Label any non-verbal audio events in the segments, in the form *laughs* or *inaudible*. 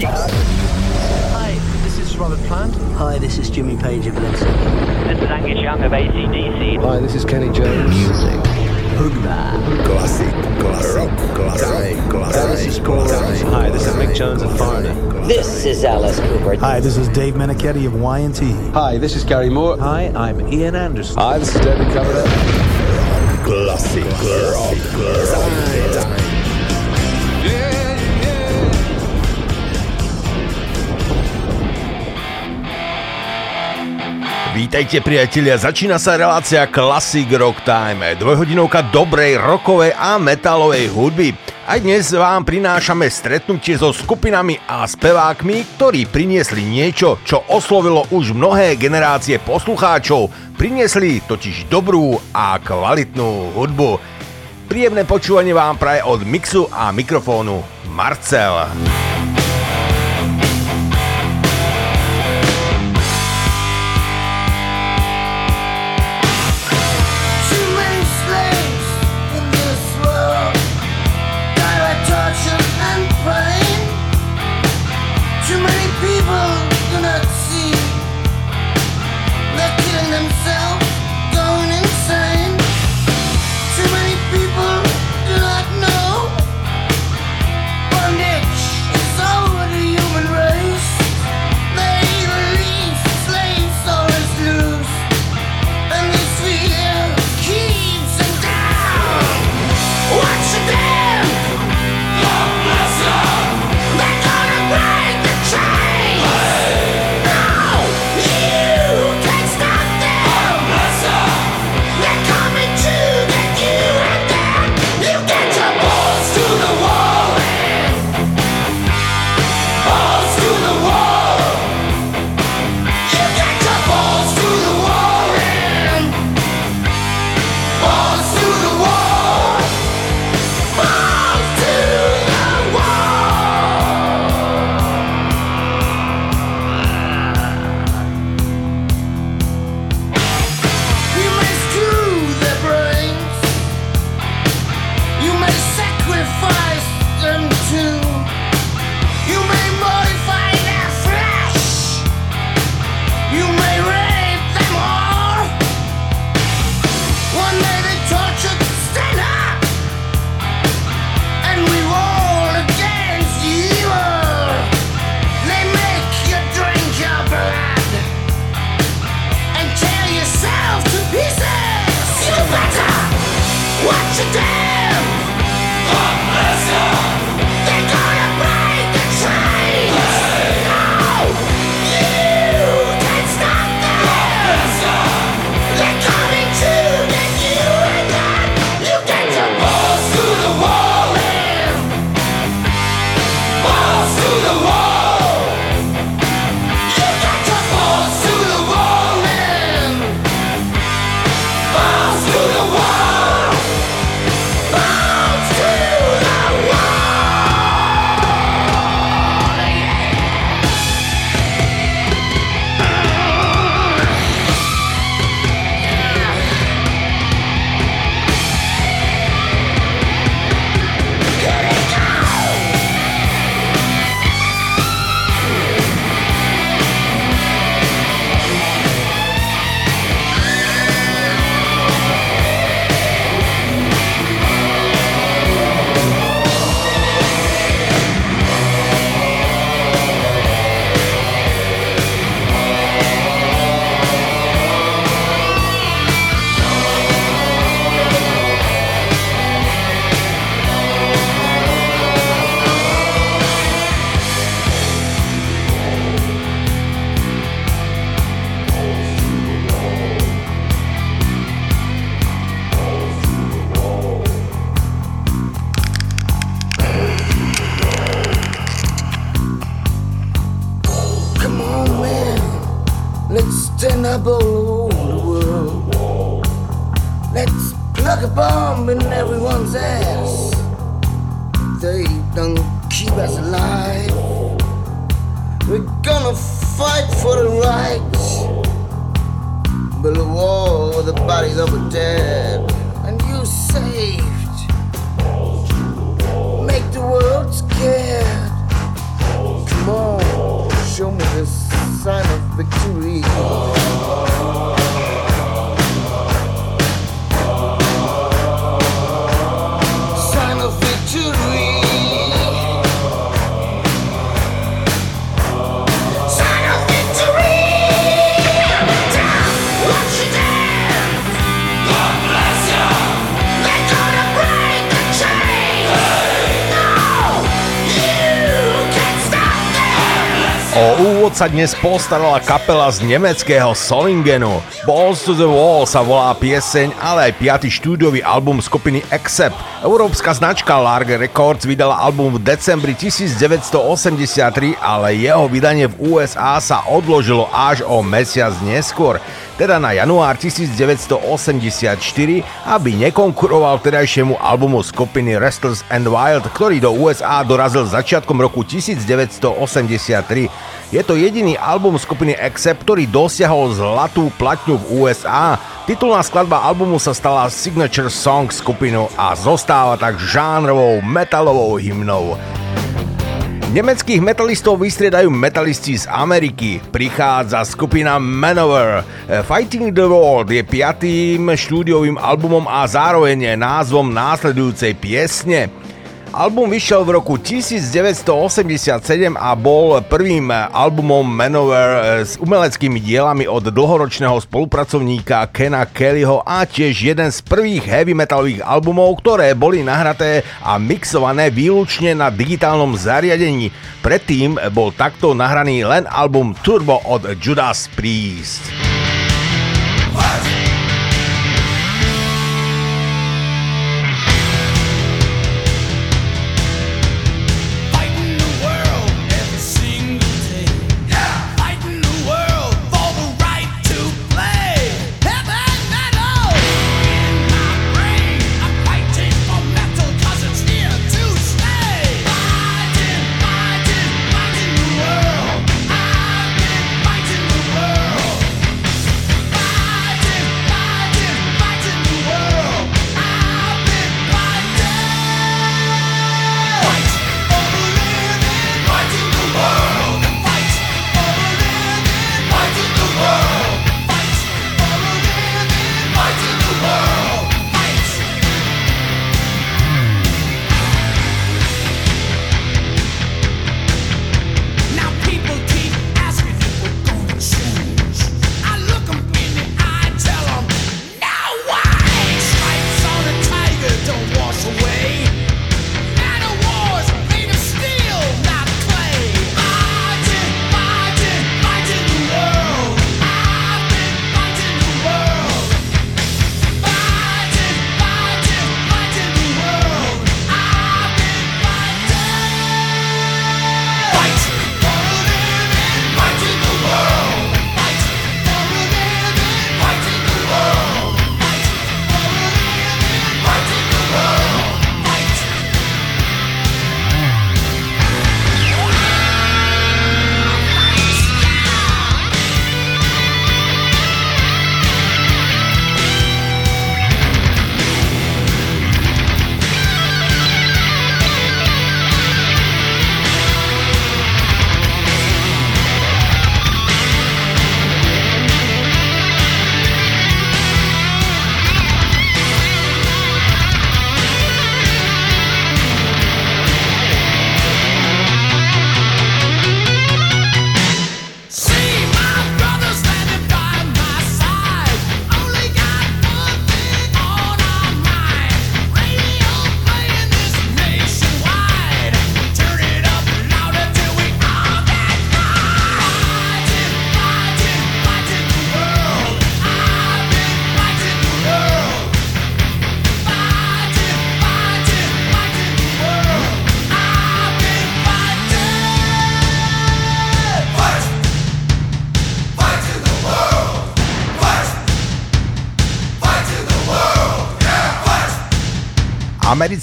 Hi, this is Robert Plant. Hi, this is Jimmy Page of Led This is Angus Young of ACDC. Hi, this is Kenny Jones. Music. Classic, classic, classic, classic. This is Paul Hi, this is Mick Jones of Foreigner. This is Alice Cooper. Hi, this is Dave Menichetti of Y&T. Hi, this is Gary Moore. Hi, I'm Ian Anderson. Hi, this is David Coverdale. Classic, classic, classic. Vítajte priatelia, začína sa relácia Classic Rock Time, dvojhodinovka dobrej rokovej a metalovej hudby. Aj dnes vám prinášame stretnutie so skupinami a spevákmi, ktorí priniesli niečo, čo oslovilo už mnohé generácie poslucháčov. Priniesli totiž dobrú a kvalitnú hudbu. Príjemné počúvanie vám praje od mixu a mikrofónu Marcel. Sa dnes postarala kapela z nemeckého Solingenu. Balls to the Wall sa volá pieseň, ale aj piaty štúdiový album skupiny Accept. Európska značka Large Records vydala album v decembri 1983, ale jeho vydanie v USA sa odložilo až o mesiac neskôr, teda na január 1984, aby nekonkuroval terajšiemu albumu skupiny Restless and Wild, ktorý do USA dorazil začiatkom roku 1983. Je to jediný album skupiny Accept, ktorý dosiahol zlatú platňu v USA. Titulná skladba albumu sa stala signature song skupinu a zostáva tak žánrovou metalovou hymnou. Nemeckých metalistov vystriedajú metalisti z Ameriky. Prichádza skupina Manover. Fighting the World je piatým štúdiovým albumom a zároveň názvom následujúcej piesne. Album vyšiel v roku 1987 a bol prvým albumom Manover s umeleckými dielami od dlhoročného spolupracovníka Kena Kellyho a tiež jeden z prvých heavy metalových albumov, ktoré boli nahraté a mixované výlučne na digitálnom zariadení. Predtým bol takto nahraný len album Turbo od Judas Priest. Fighting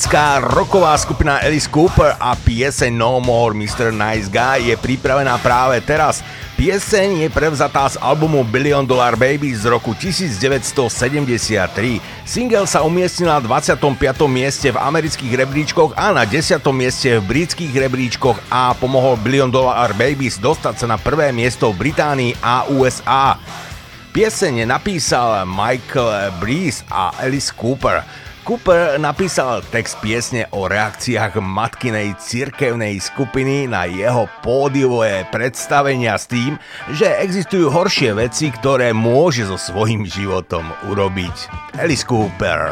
Americká roková skupina Alice Cooper a pieseň No More Mr. Nice Guy je pripravená práve teraz. Pieseň je prevzatá z albumu Billion Dollar Baby z roku 1973. Single sa umiestnil na 25. mieste v amerických rebríčkoch a na 10. mieste v britských rebríčkoch a pomohol Billion Dollar Babies dostať sa na prvé miesto v Británii a USA. Pieseň napísal Michael Breeze a Alice Cooper. Cooper napísal text piesne o reakciách matkinej cirkevnej skupiny na jeho pódiové predstavenia s tým, že existujú horšie veci, ktoré môže so svojím životom urobiť. Alice Cooper.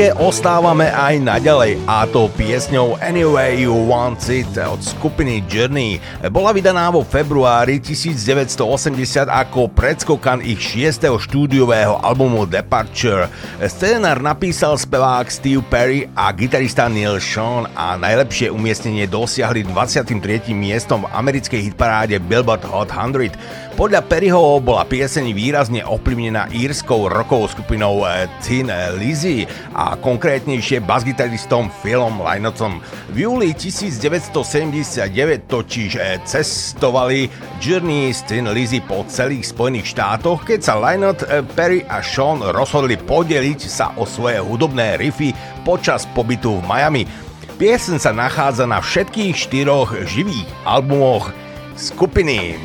Amerike ostávame aj naďalej a to piesňou Anyway You Want It od skupiny Journey. Bola vydaná vo februári 1980 ako predskokan ich 6. štúdiového albumu Departure. Scénar napísal spevák Steve Perry a gitarista Neil Sean a najlepšie umiestnenie dosiahli 23. miestom v americkej hitparáde Billboard Hot 100. Podľa Perryho bola pieseň výrazne ovplyvnená írskou rokovou skupinou eh, Thin Lizzy a konkrétnejšie basgitaristom Philom Lynottom. V júli 1979 totiž eh, cestovali Journey s Thin Lizzy po celých Spojených štátoch, keď sa Lynott, eh, Perry a Sean rozhodli podeliť sa o svoje hudobné riffy počas pobytu v Miami. Piesen sa nachádza na všetkých štyroch živých albumoch skupiny.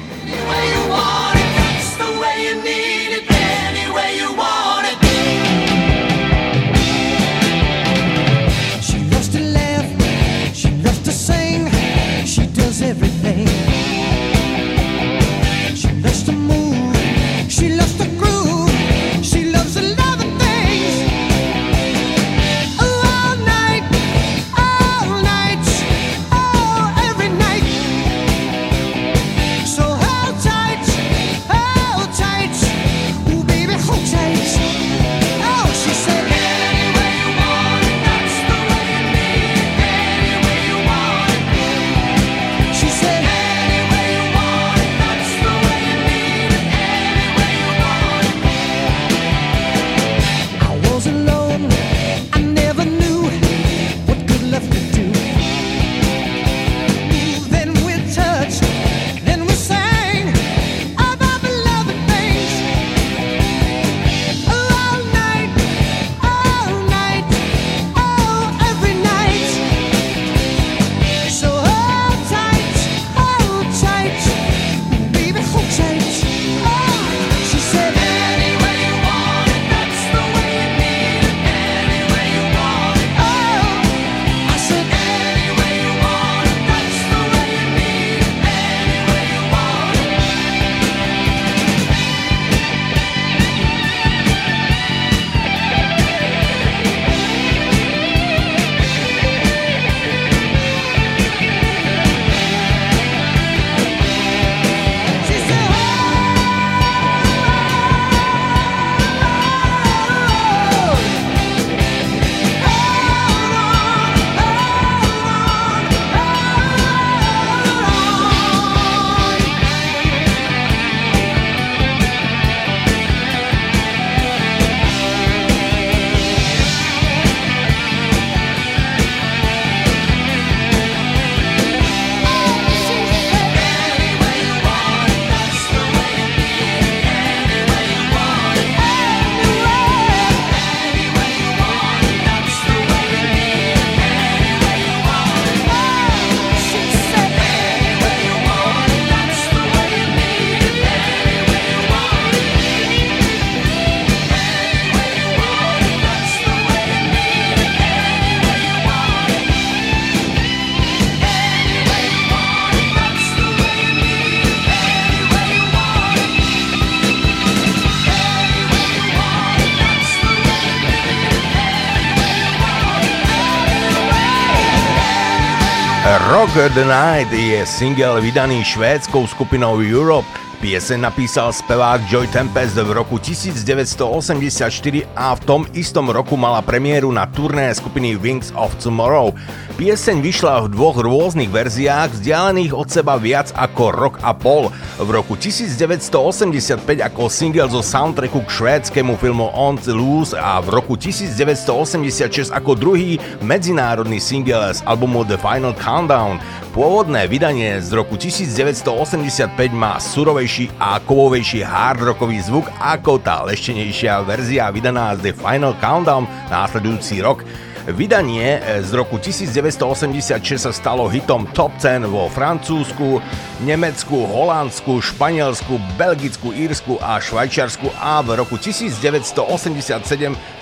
Rock the Night je single vydaný švédskou skupinou Europe. Pieseň napísal spevák Joy Tempest v roku 1984 a v tom istom roku mala premiéru na turné skupiny Wings of Tomorrow. Pieseň vyšla v dvoch rôznych verziách, vzdialených od seba viac ako rok a pol. V roku 1985 ako single zo soundtracku k švédskému filmu On the Loose a v roku 1986 ako druhý medzinárodný single z albumu The Final Countdown. Pôvodné vydanie z roku 1985 má surovejší a kovovejší hard rockový zvuk ako tá leštenejšia verzia vydaná z The Final Countdown následujúci rok. Vydanie e, z roku 1986 sa stalo hitom top 10 vo Francúzsku, Nemecku, Holandsku, Španielsku, Belgicku, Írsku a Švajčiarsku a v roku 1987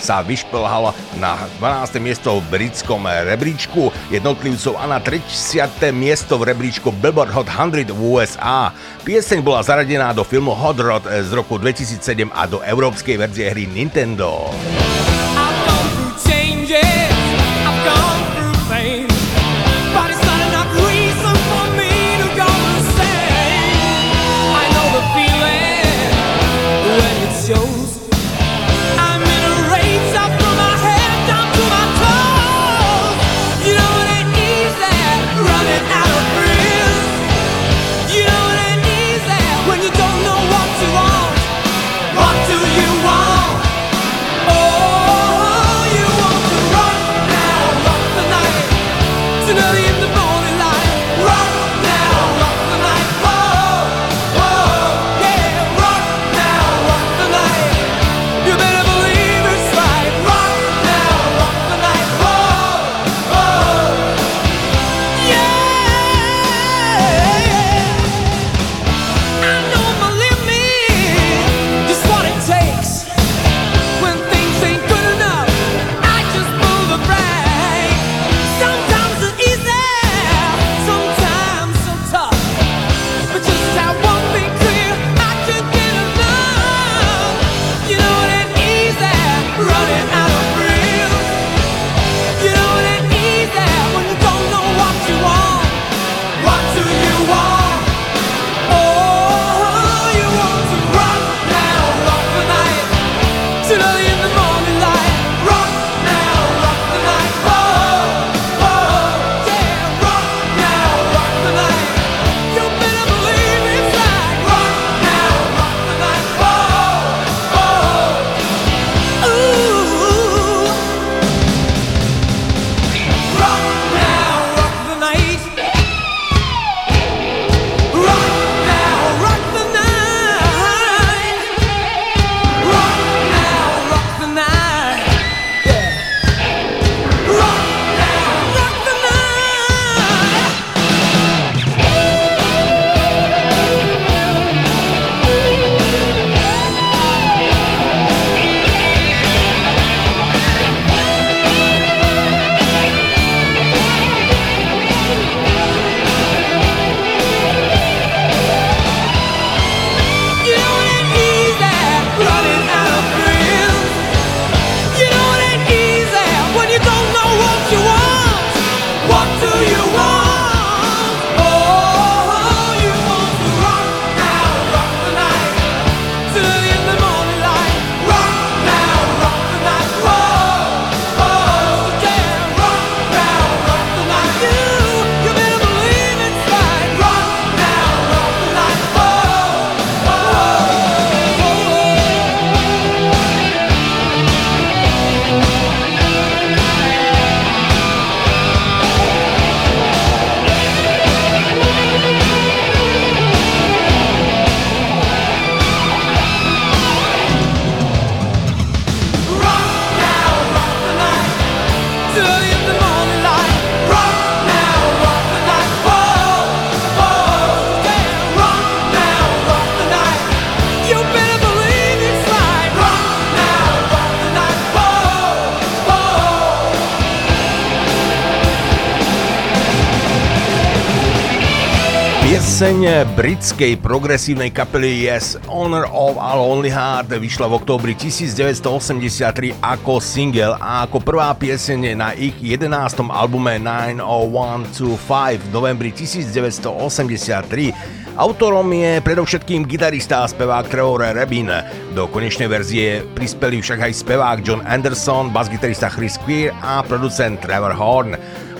sa vyšplhal na 12. miesto v britskom rebríčku jednotlivcov a na 30. miesto v rebríčku Billboard Hot 100 v USA. Pieseň bola zaradená do filmu Hot Rod z roku 2007 a do európskej verzie hry Nintendo. What do you want? Britskej progresívnej kapely Yes, Honor of a Lonely Heart vyšla v októbri 1983 ako single a ako prvá pieseň na ich 11. albume 90125 v novembri 1983 Autorom je predovšetkým gitarista a spevák Trevor Rabin. Do konečnej verzie prispeli však aj spevák John Anderson, basgitarista Chris Queer a producent Trevor Horn.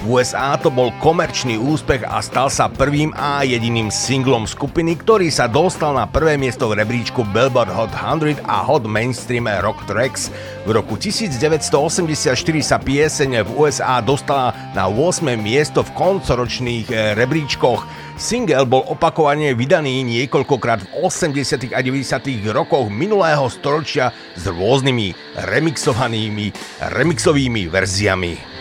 V USA to bol komerčný úspech a stal sa prvým a jediným singlom skupiny, ktorý sa dostal na prvé miesto v rebríčku Billboard Hot 100 a Hot Mainstream Rock Tracks. V roku 1984 sa pieseň v USA dostala na 8. miesto v koncoročných eh, rebríčkoch. Single bol opakovane vydaný niekoľkokrát v 80. a 90. rokoch minulého storočia s rôznymi remixovanými remixovými verziami.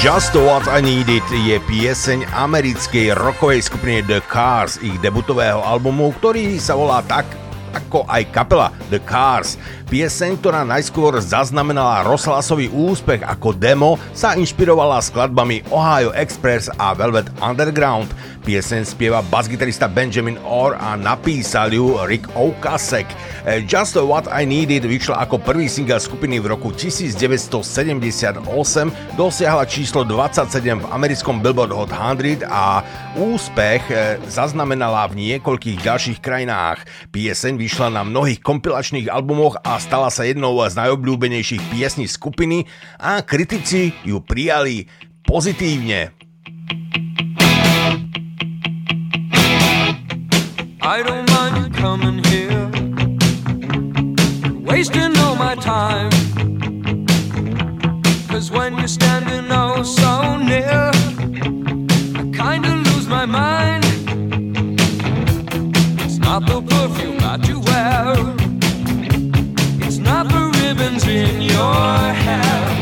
Just What I Needed je pieseň americkej rockovej skupiny The Cars, ich debutového albumu, ktorý sa volá tak ako aj kapela The Cars. Pieseň, ktorá najskôr zaznamenala rozhlasový úspech ako demo, sa inšpirovala skladbami Ohio Express a Velvet Underground. Pieseň spieva basgitarista Benjamin Orr a napísal ju Rick Okasek. Eh, Just What I Needed vyšla ako prvý single skupiny v roku 1978, dosiahla číslo 27 v americkom Billboard Hot 100 a úspech eh, zaznamenala v niekoľkých ďalších krajinách. Pieseň vyšla na mnohých kompilačných albumoch a stala sa jednou z najobľúbenejších piesní skupiny a kritici ju prijali pozitívne. I don't mind you coming here, wasting all my time. Cause when you're standing oh so near, I kinda lose my mind. It's not the perfume that you wear, it's not the ribbons in your hair.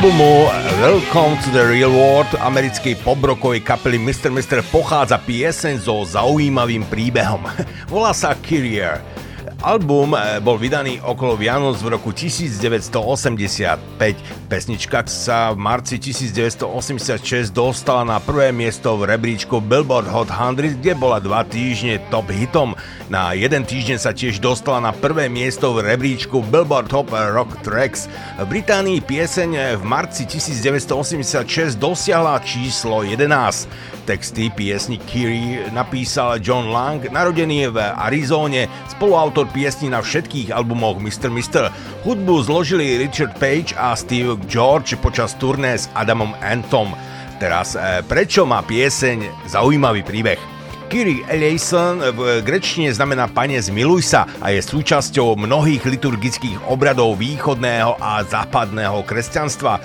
Albumu Welcome to the Real World americkej pobrokovej kapely Mr. Mr. pochádza pieseň so zaujímavým príbehom. *laughs* Volá sa Kyrier. Album eh, bol vydaný okolo Vianoc v roku 1985. Pesnička sa v marci 1986 dostala na prvé miesto v rebríčku Billboard Hot 100, kde bola dva týždne top hitom. Na jeden týždeň sa tiež dostala na prvé miesto v rebríčku Billboard Top Rock Tracks. V Británii pieseň v marci 1986 dosiahla číslo 11. Texty piesni Kiri napísal John Lang, narodený v Arizóne, spoluautor piesni na všetkých albumoch Mr. Mr. Hudbu zložili Richard Page a Steve George počas turné s Adamom Antom. Teraz, e, prečo má pieseň zaujímavý príbeh? Kiri Eleison v grečtine znamená pane zmiluj sa a je súčasťou mnohých liturgických obradov východného a západného kresťanstva.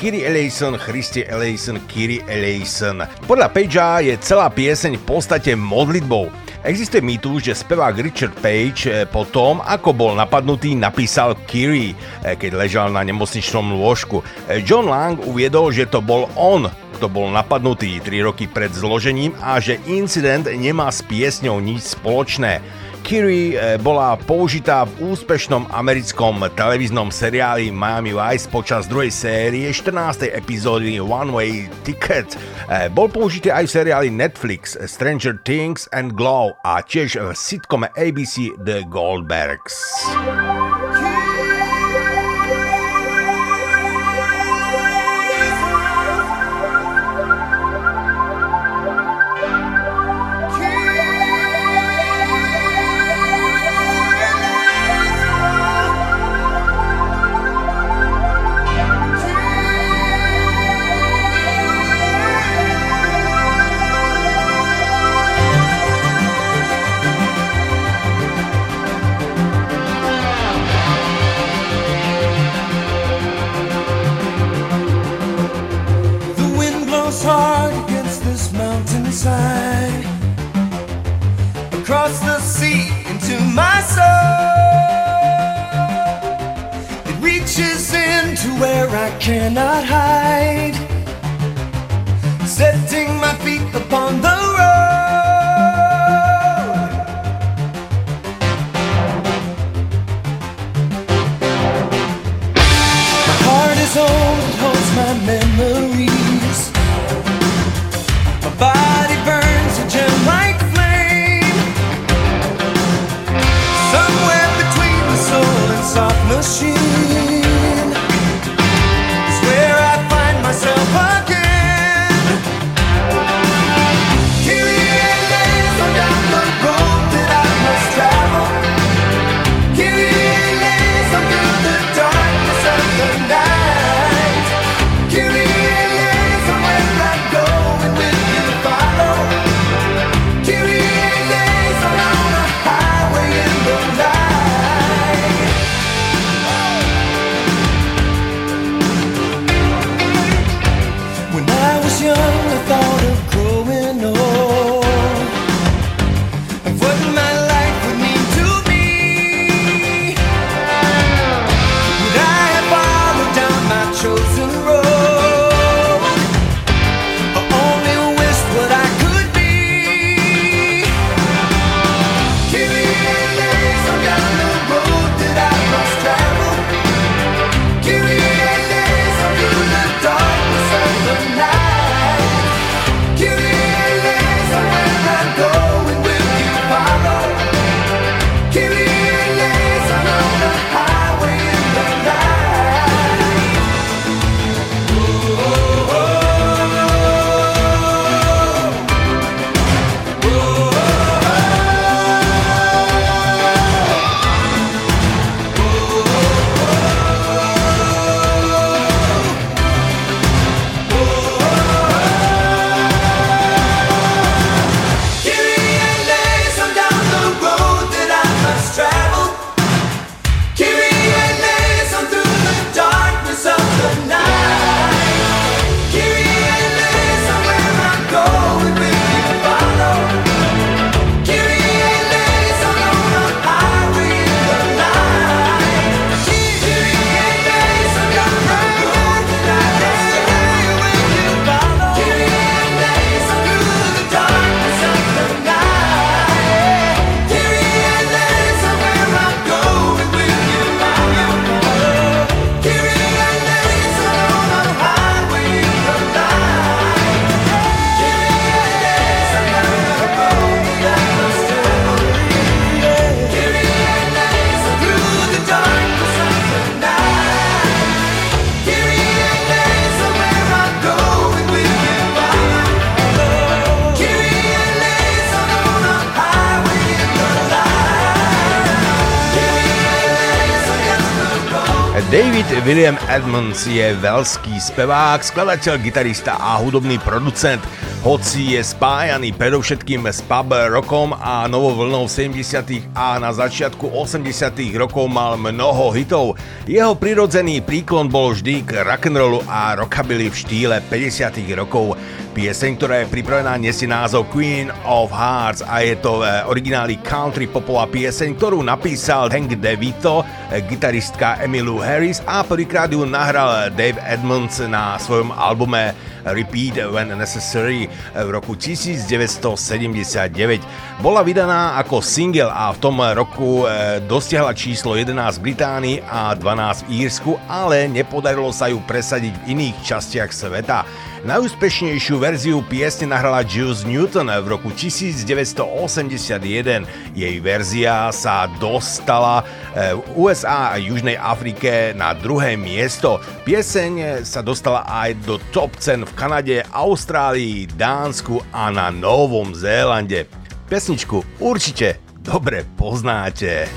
Kiri Eleison, Christi Eleison, Kiri Eleison. Podľa Pagea je celá pieseň v podstate modlitbou. Existuje mýtus, že spevák Richard Page eh, po tom, ako bol napadnutý, napísal Kiri, eh, keď ležal na nemocničnom lôžku. Eh, John Lang uviedol, že to bol on, kto bol napadnutý 3 roky pred zložením a že incident nemá s piesňou nič spoločné. Kiri eh, bola použitá v úspešnom americkom televíznom seriáli Miami Vice počas druhej série 14. epizódy One Way Ticket. Eh, bol použitý aj v seriáli Netflix Stranger Things and Glow a tiež v sitcome ABC The Goldbergs. I cannot hide, setting my feet upon the road. My heart is old, it holds my memories. William Edmonds je veľský spevák, skladateľ, gitarista a hudobný producent. hoci je spájaný predovšetkým s pub rokom a novou vlnou 70. a na začiatku 80. rokov mal mnoho hitov. Jeho prirodzený príklon bol vždy k rock'n'rollu a rockabilly v štýle 50. rokov. Pieseň, ktorá je pripravená, nesie názov Queen of Hearts a je to v origináli country popová pieseň, ktorú napísal Hank DeVito, gitaristka Emilu Harris a prvýkrát ju nahral Dave Edmonds na svojom albume Repeat When Necessary v roku 1979. Bola vydaná ako single a v tom roku e, dosiahla číslo 11 v Británii a 12 v Írsku, ale nepodarilo sa ju presadiť v iných častiach sveta. Najúspešnejšiu verziu piesne nahrala Jules Newton v roku 1981. Jej verzia sa dostala v USA a Južnej Afrike na druhé miesto. Pieseň sa dostala aj do top cen v Kanade, Austrálii, Dánsku a na Novom Zélande. Pesničku určite dobre poznáte.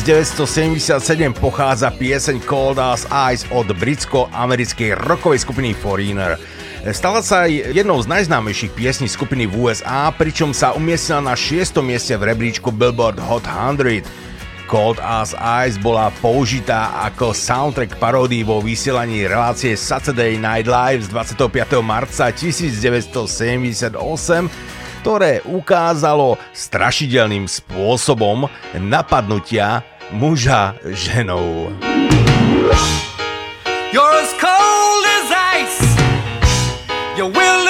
1977 pochádza pieseň Cold as Ice od britsko-americkej rockovej skupiny Foreigner. Stala sa aj jednou z najznámejších piesní skupiny v USA, pričom sa umiestnila na 6. mieste v rebríčku Billboard Hot 100. Cold as Ice bola použitá ako soundtrack paródy vo vysielaní relácie Saturday Night Live z 25. marca 1978 ktoré ukázalo strašidelným spôsobom napadnutia muža ženou. You're as cold as ice. You're willing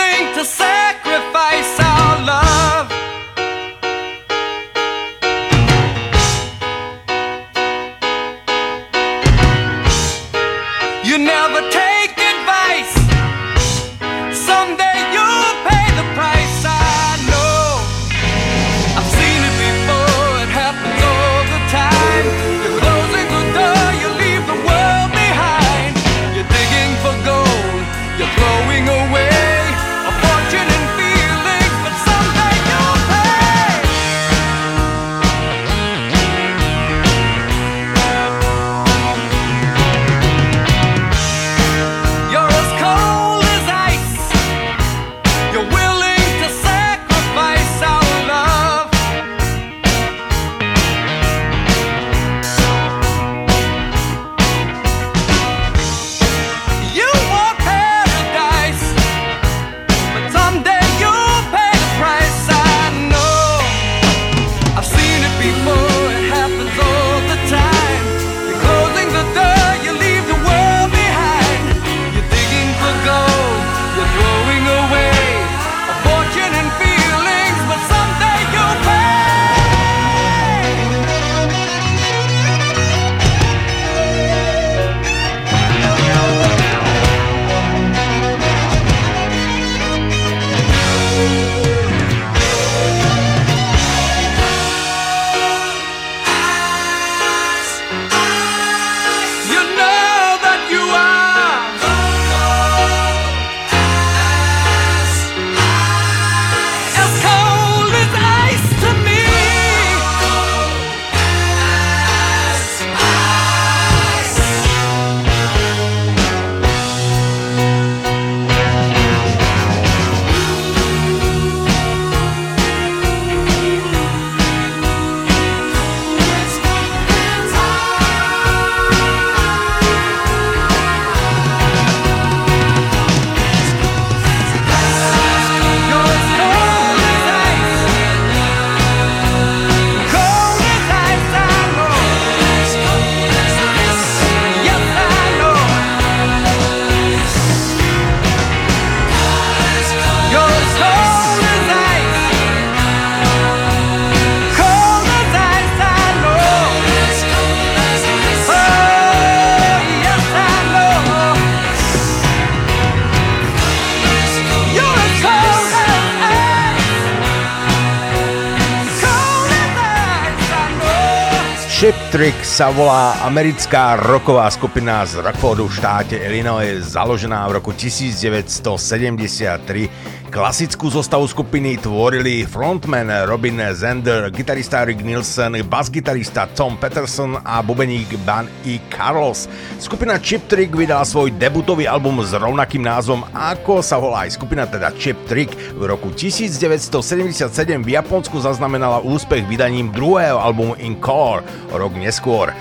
sa volá americká roková skupina z Rockfordu v štáte Illinois, založená v roku 1973 Klasickú zostavu skupiny tvorili frontman Robin Zender, gitarista Rick Nielsen, basgitarista Tom Peterson a bubeník Ban E. Carlos. Skupina Chip Trick vydala svoj debutový album s rovnakým názvom, ako sa volá aj skupina teda Chip Trick. V roku 1977 v Japonsku zaznamenala úspech vydaním druhého albumu In Color. Rok neskôr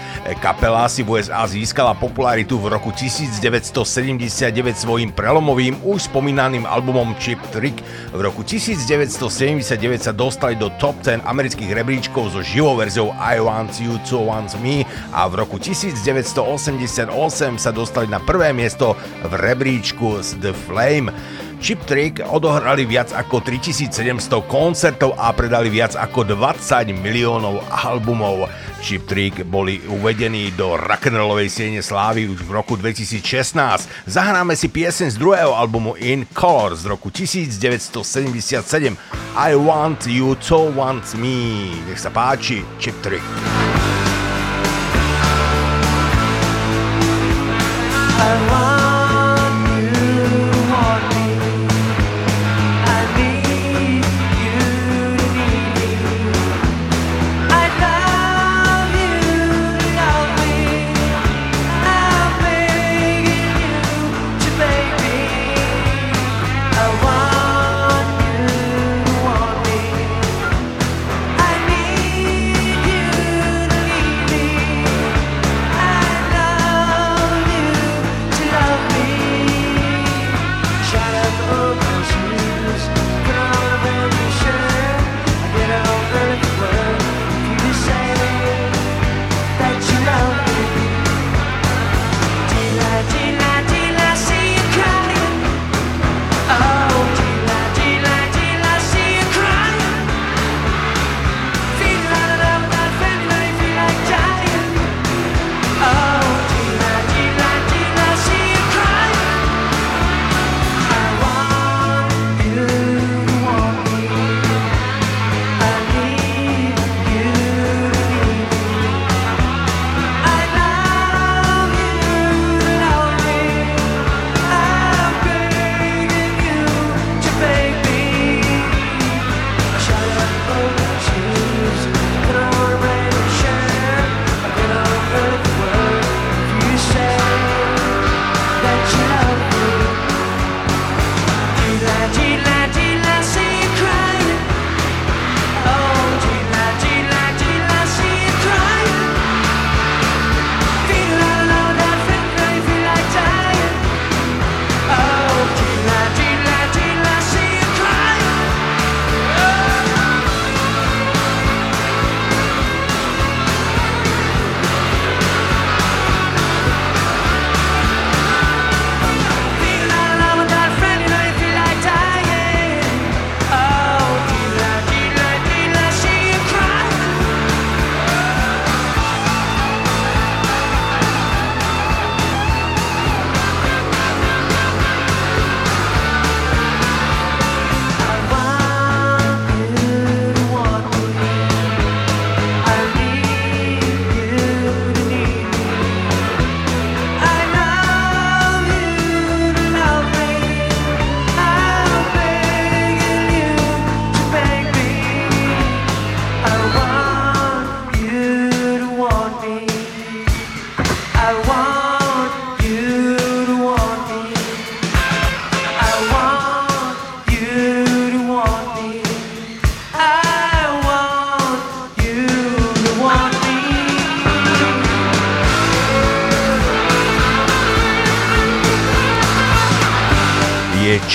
kapela si v USA získala popularitu v roku 1979 svojim prelomovým už spomínaným albumom Chip Trick. V roku 1979 sa dostali do top 10 amerických rebríčkov so živou verziou I Want You to Want Me a v roku 1988 sa dostali na prvé miesto v rebríčku z The Flame. Chip Trick odohrali viac ako 3700 koncertov a predali viac ako 20 miliónov albumov. Chip Trick boli uvedení do rock'n'rollovej siene slávy už v roku 2016. Zahráme si piesen z druhého albumu In Color z roku 1977 I Want You To Want Me. Nech sa páči, Chip Trick. I want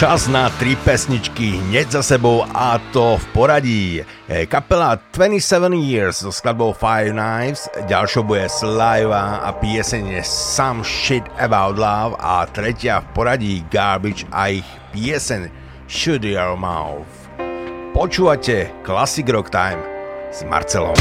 čas na tri pesničky hneď za sebou a to v poradí. E, Kapela 27 Years so skladbou Five Knives, ďalšou bude Sliva a pieseň Some Shit About Love a tretia v poradí Garbage a ich pieseň Shoot Your Mouth. Počúvate Classic Rock Time s Marcelom.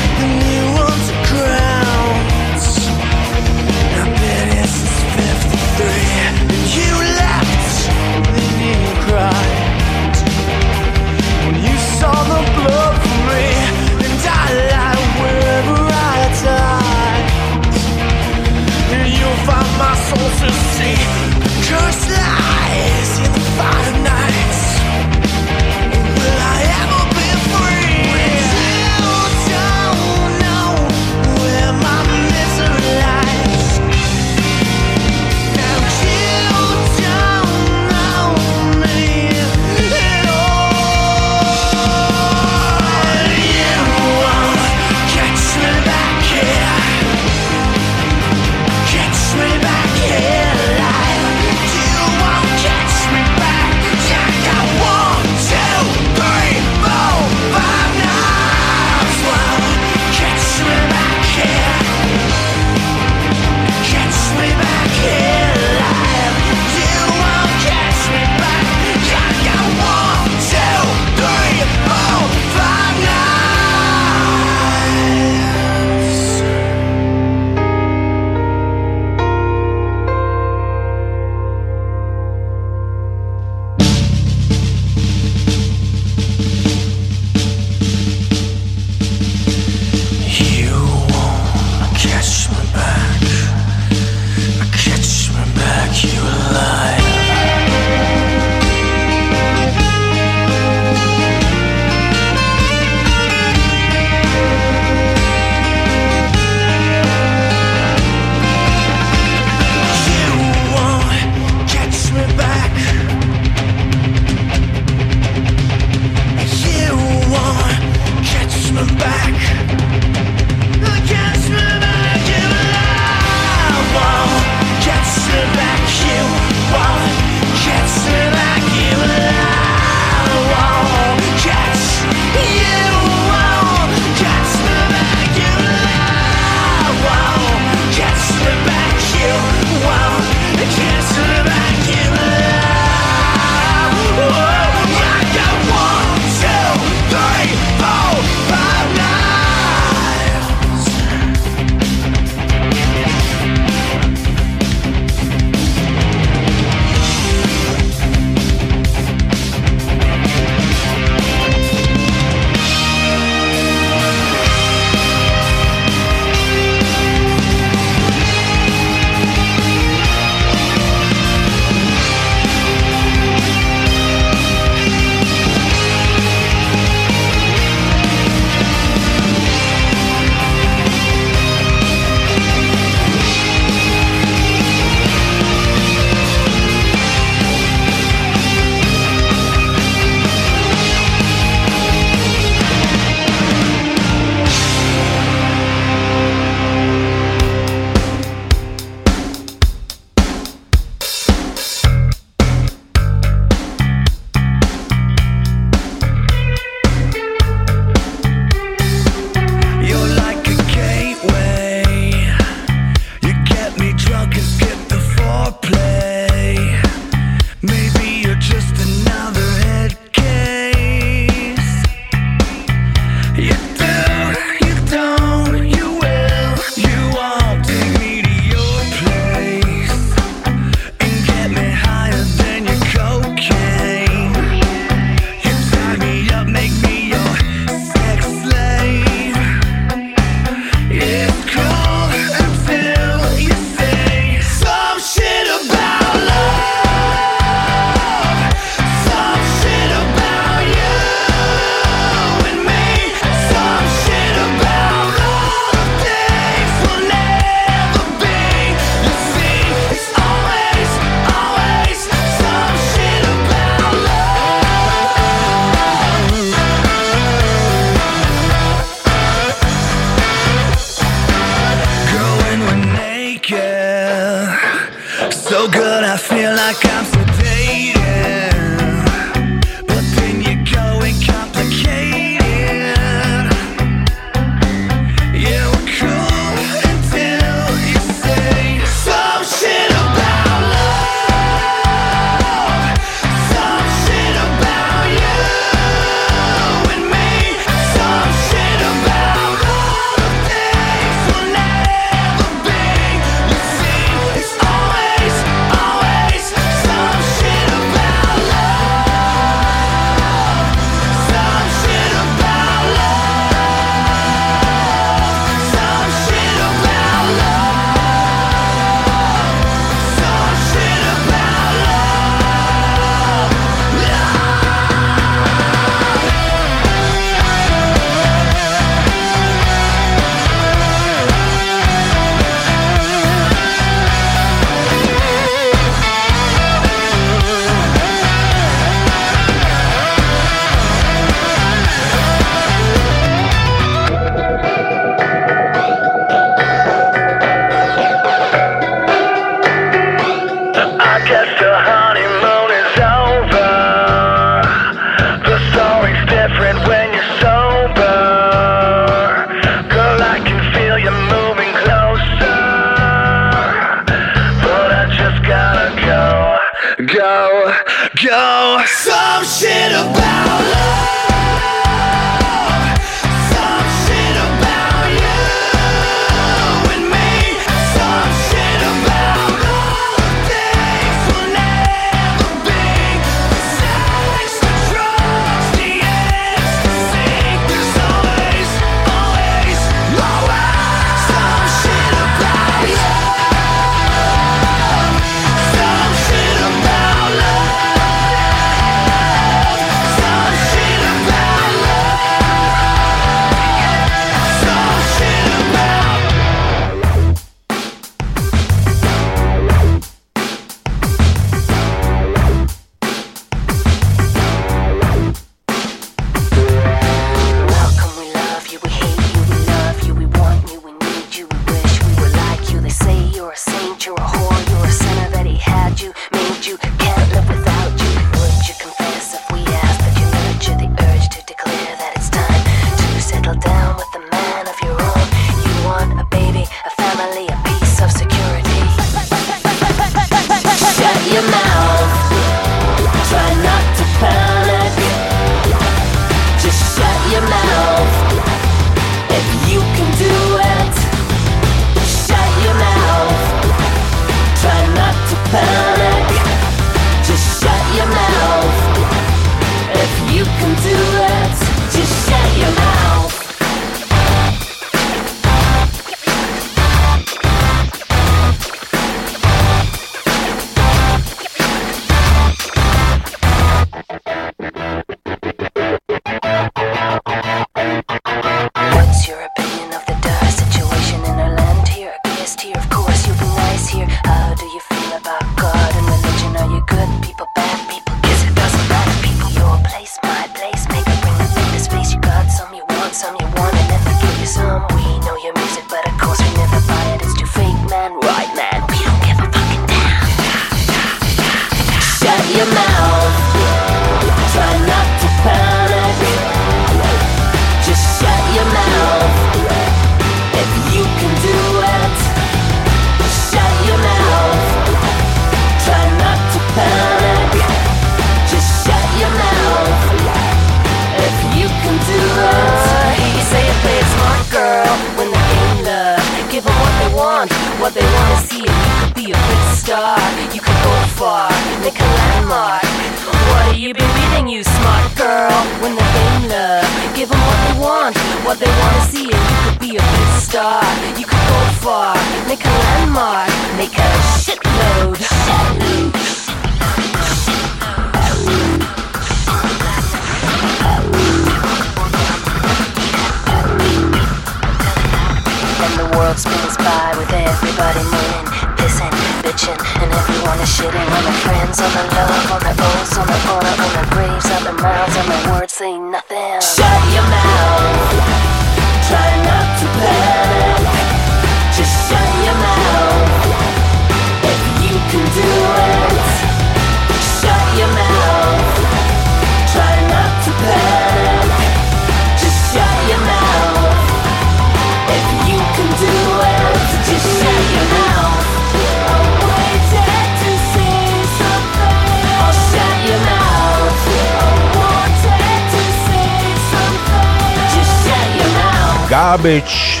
Garbage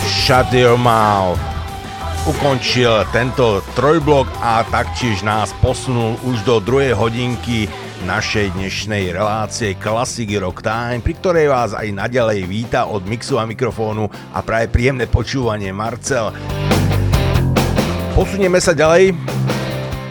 Shut Your Mouth. Ukončil tento trojblok a taktiež nás posunul už do druhej hodinky našej dnešnej relácie Classic Rock Time, pri ktorej vás aj naďalej víta od mixu a mikrofónu a práve príjemné počúvanie Marcel. Posunieme sa ďalej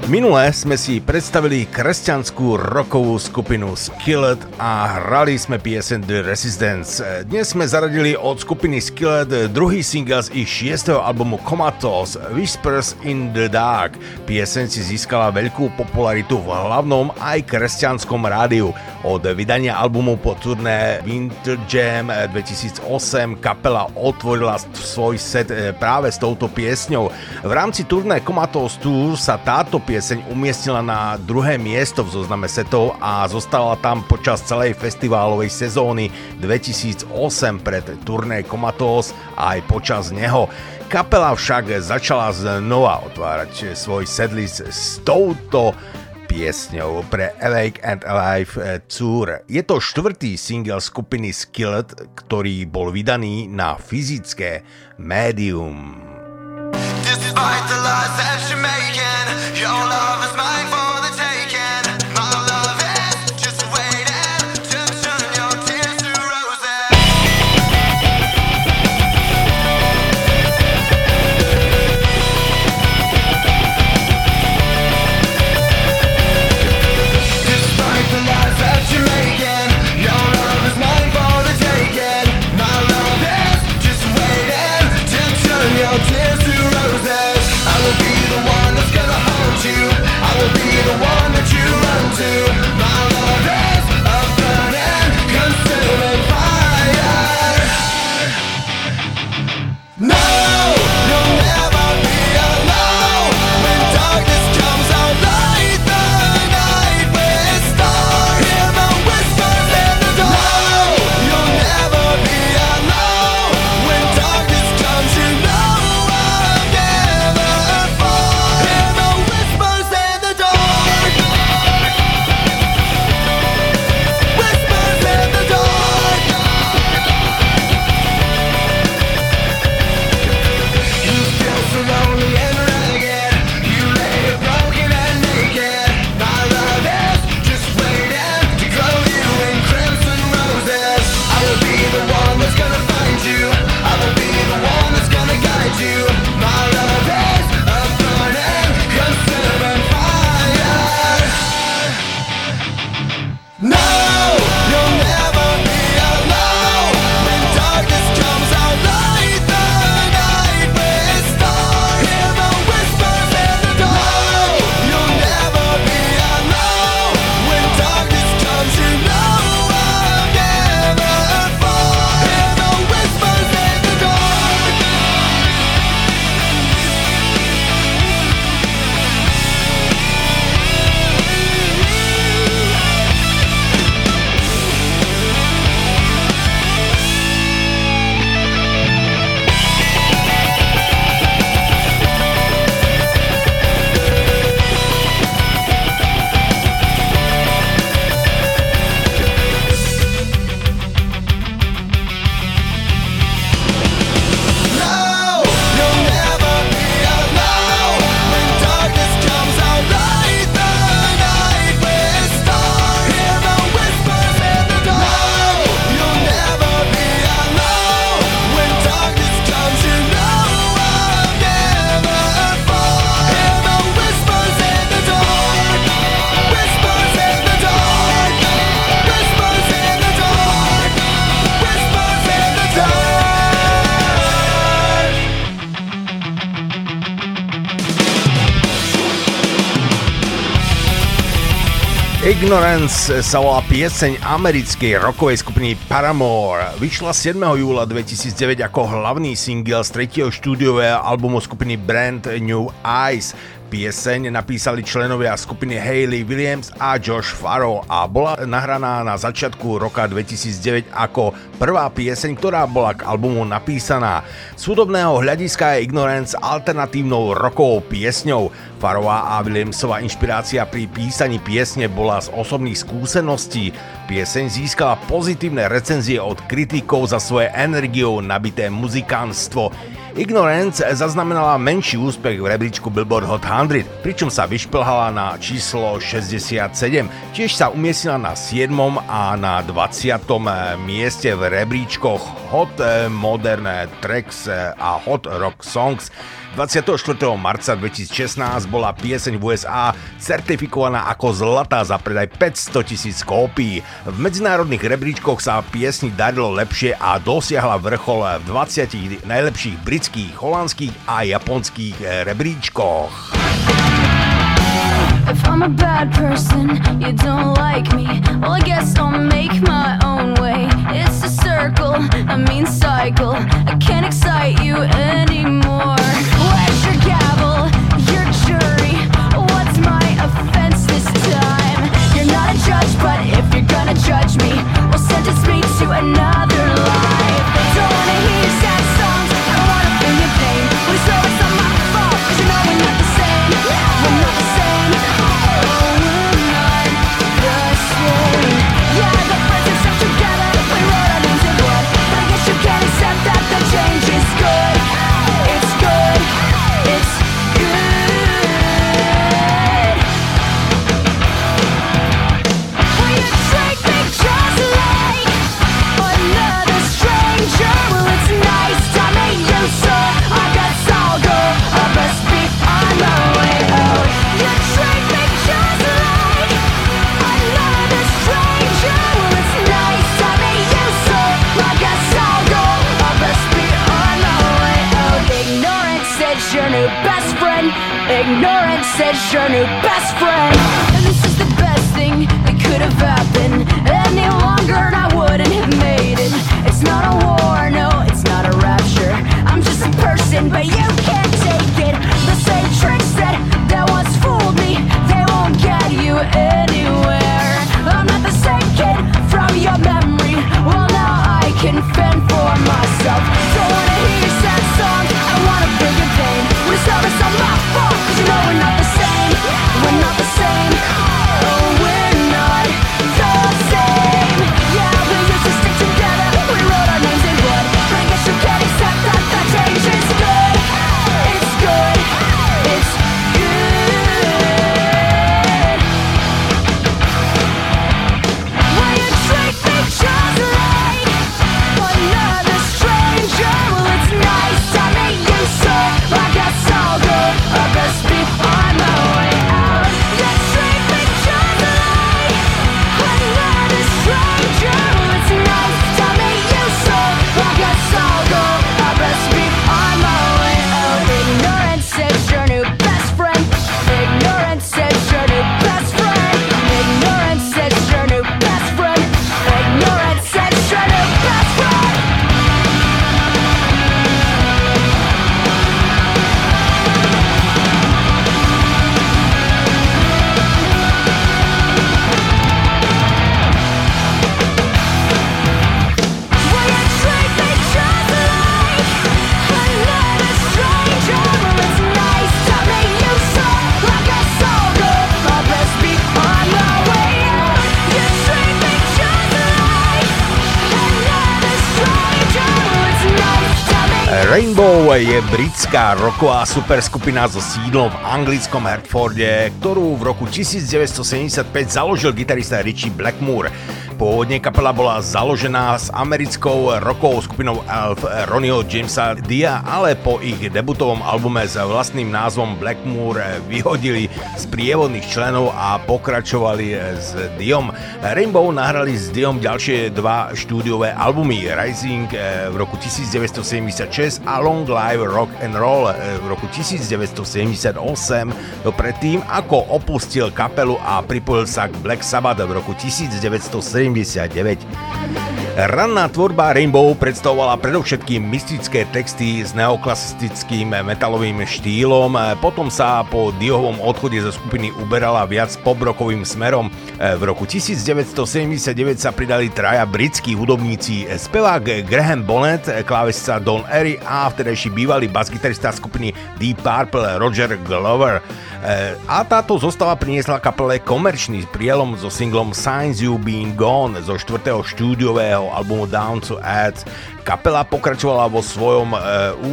Minule sme si predstavili kresťanskú rokovú skupinu Skillet a hrali sme piesen The Resistance. Dnes sme zaradili od skupiny Skillet druhý single z ich šiestého albumu Comatose Whispers in the Dark. Piesen si získala veľkú popularitu v hlavnom aj kresťanskom rádiu. Od vydania albumu po turné Winter Jam 2008 kapela otvorila svoj set eh, práve s touto piesňou. V rámci turné Comatose Tour sa táto piesň pieseň umiestnila na druhé miesto v zozname setov a zostala tam počas celej festiválovej sezóny 2008 pred turné Comatose a aj počas neho. Kapela však začala znova otvárať svoj sedlis s touto piesňou pre Awake and Alive Tour. Je to štvrtý single skupiny Skillet, ktorý bol vydaný na fyzické médium. Despite the lies that you're making, your love is mine Ignorance sa volá pieseň americkej rockovej skupiny Paramore. Vyšla 7. júla 2009 ako hlavný single z tretieho štúdiového albumu skupiny Brand New Eyes. Pieseň napísali členovia skupiny Hayley Williams a Josh Farrow a bola nahraná na začiatku roka 2009 ako prvá pieseň, ktorá bola k albumu napísaná. Z hudobného hľadiska je Ignorance alternatívnou rokovou piesňou. Farrová a Williamsova inšpirácia pri písaní piesne bola z osobných skúseností. Pieseň získala pozitívne recenzie od kritikov za svoje energiou nabité muzikánstvo. Ignorance zaznamenala menší úspech v rebríčku Billboard Hot 100, pričom sa vyšplhala na číslo 67. Tiež sa umiestnila na 7. a na 20. mieste v rebríčkoch Hot Modern Tracks a Hot Rock Songs. 24. marca 2016 bola pieseň v USA certifikovaná ako zlatá za predaj 500 tisíc kópií. V medzinárodných rebríčkoch sa piesni darilo lepšie a dosiahla vrchol v 20 najlepších britských, holandských a japonských rebríčkoch. If I'm a bad person, you don't like me. Well, I guess I'll make my own way. It's a circle, a mean cycle. I can't excite you anymore. You're not a judge, but if you're gonna judge me, well, sentence me to another life. Don't wanna hear sad best friend. Ignorance is your new best friend. And this is the best thing that could have happened. Any longer, and I wouldn't have made it. It's not a war, no, it's not a rapture. I'm just a person, but you can't take it. The same tricks that that once fooled me, they won't get you anywhere. I'm not the same kid from your memory. Well, now I can fend for myself. Don't wanna hear But it's not, it's not my britská roková superskupina so sídlom v anglickom Hertforde, ktorú v roku 1975 založil gitarista Richie Blackmore. Pôvodne kapela bola založená s americkou rockovou skupinou Elf Ronnieho Jamesa Dia, ale po ich debutovom albume s vlastným názvom Blackmore vyhodili z prievodných členov a pokračovali s Diom. Rainbow nahrali s Diom ďalšie dva štúdiové albumy Rising eh, v roku 1976 a Long Live Rock and Roll eh, v roku 1978 to predtým, ako opustil kapelu a pripojil sa k Black Sabbath v roku 1979. Ranná tvorba Rainbow predstavovala predovšetkým mystické texty s neoklasistickým metalovým štýlom, potom sa po Diovom odchode zo skupiny uberala viac pobrokovým smerom. V roku 1979 sa pridali traja britskí hudobníci, spevák Graham Bonnet, klávesca Don Airy a vtedajší bývalý basgitarista skupiny Deep Purple Roger Glover. A táto zostava priniesla kapele komerčný prielom so singlom Signs You Being Gone zo štvrtého štúdiového albumu Down to Earth. Kapela pokračovala vo svojom e,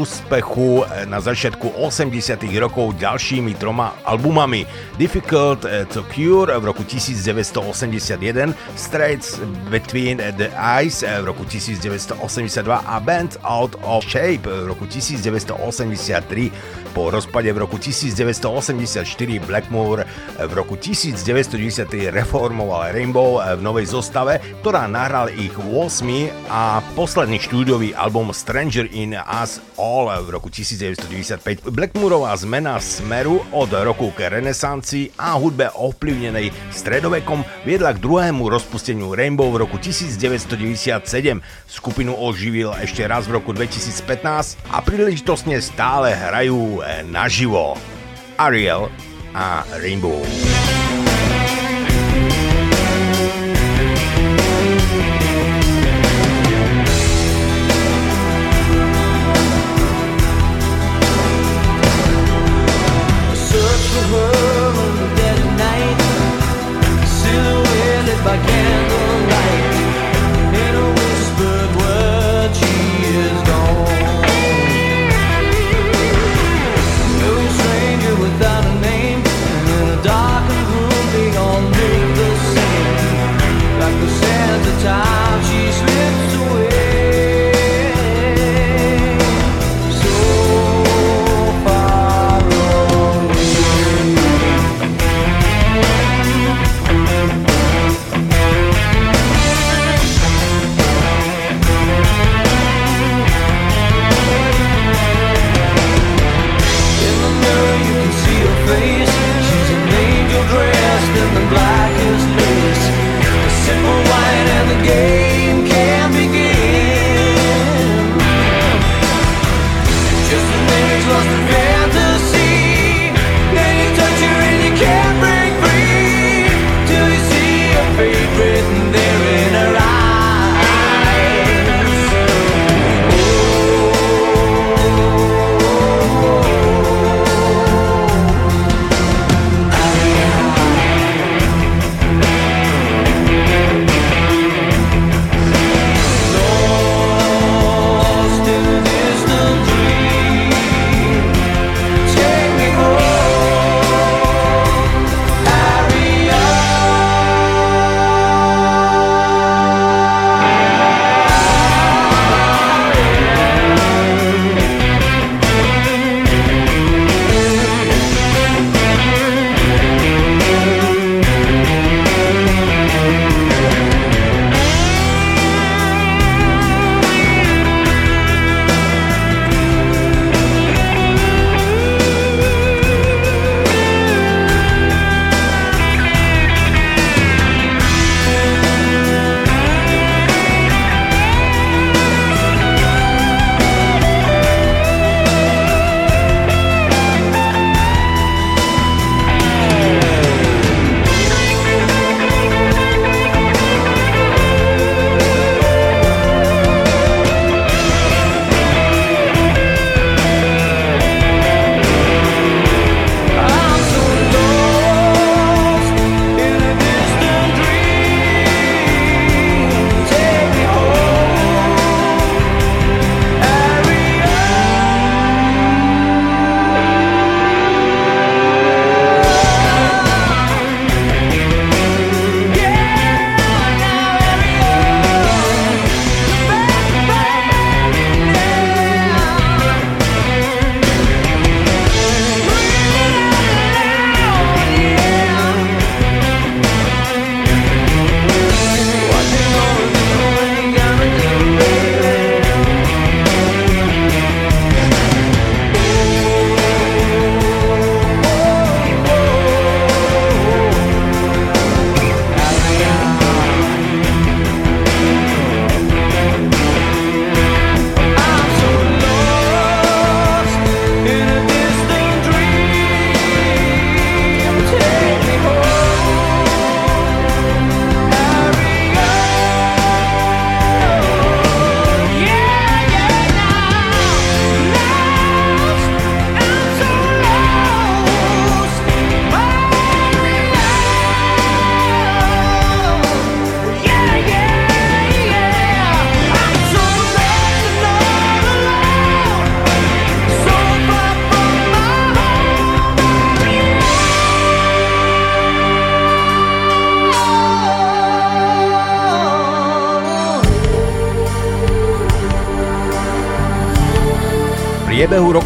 úspechu e, na začiatku 80 rokov ďalšími troma albumami Difficult e, to Cure v roku 1981, Straits Between the Eyes e, v roku 1982 a Band Out of Shape v roku 1983. Po rozpade v roku 1984 Blackmore v roku 1993 reformoval Rainbow v novej zostave, ktorá nahral ich 8 a posledný štúdiový album Stranger in Us All v roku 1995. Blackmoorová zmena smeru od roku k renesancii a hudbe ovplyvnenej stredovekom viedla k druhému rozpusteniu Rainbow v roku 1997. Skupinu oživil ešte raz v roku 2015 a príležitostne stále hrajú naživo. Ariel a Rainbow.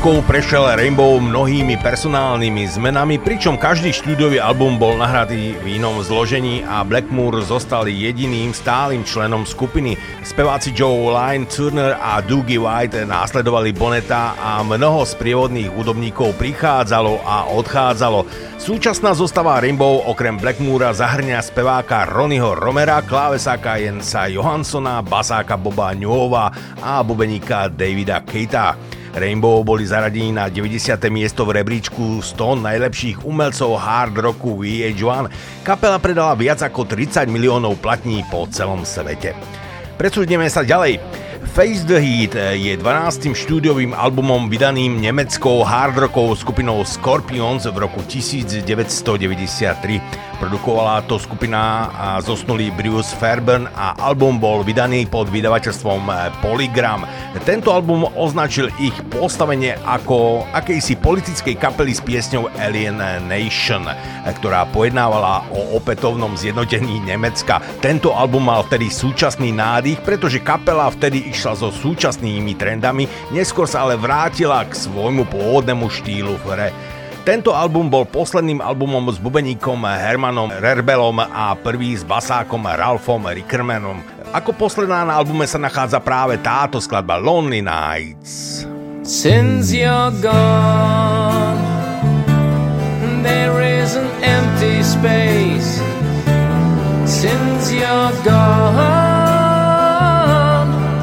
Rokov prešiel Rainbow mnohými personálnymi zmenami, pričom každý štúdiový album bol nahratý v inom zložení a Blackmoor zostal jediným stálym členom skupiny. Speváci Joe Line, Turner a Doogie White následovali Boneta a mnoho sprievodných hudobníkov prichádzalo a odchádzalo. Súčasná zostava Rainbow okrem Blackmoora zahrňa speváka Ronnieho Romera, klávesáka Jensa Johanssona, basáka Boba Newova a bubeníka Davida Keita. Rainbow boli zaradení na 90. miesto v rebríčku 100 najlepších umelcov hard rocku VH1. Kapela predala viac ako 30 miliónov platní po celom svete. Presúďme sa ďalej. Face the Heat je 12. štúdiovým albumom vydaným nemeckou hard rockovou skupinou Scorpions v roku 1993. Produkovala to skupina a zosnulý Bruce Fairburn a album bol vydaný pod vydavateľstvom eh, Polygram. Tento album označil ich postavenie ako akejsi politickej kapely s piesňou Alien Nation, eh, ktorá pojednávala o opätovnom zjednotení Nemecka. Tento album mal vtedy súčasný nádych, pretože kapela vtedy išla so súčasnými trendami, neskôr sa ale vrátila k svojmu pôvodnému štýlu v hre. Tento album bol posledným albumom s bubeníkom Hermanom Rerbelom a prvý s basákom Ralphom Rickermanom. Ako posledná na albume sa nachádza práve táto skladba Lonely Nights. Since you're gone, there is an empty space. Since you're gone,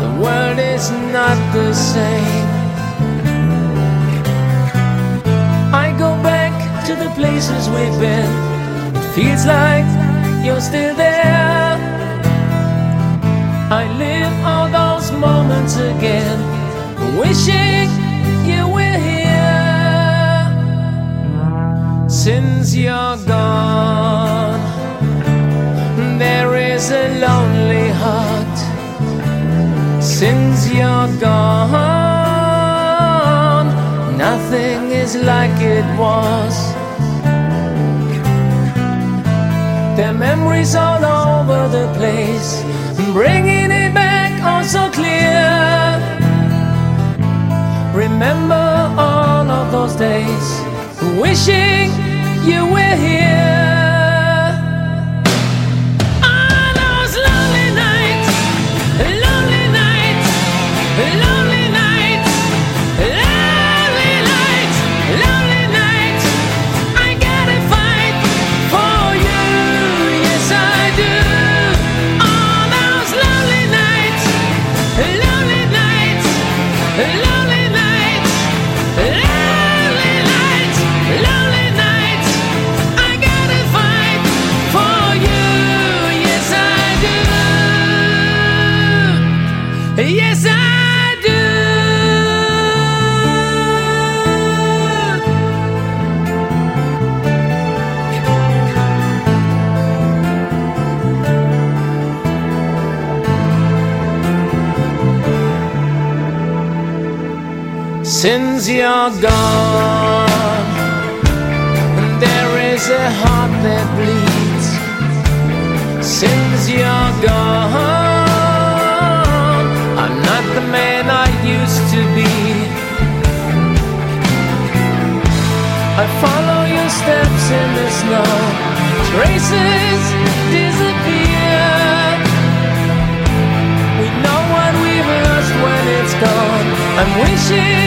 the world is not the same. The places we've been. Feels like you're still there. I live all those moments again, wishing you were here. Since you're gone, there is a lonely heart. Since you're gone nothing is like it was. There are memories all over the place, bringing it back all so clear. Remember all of those days, wishing you were here. Since you're gone, there is a heart that bleeds. Since you're gone, I'm not the man I used to be. I follow your steps in the snow, traces disappear. We know what we've lost when it's gone. I'm wishing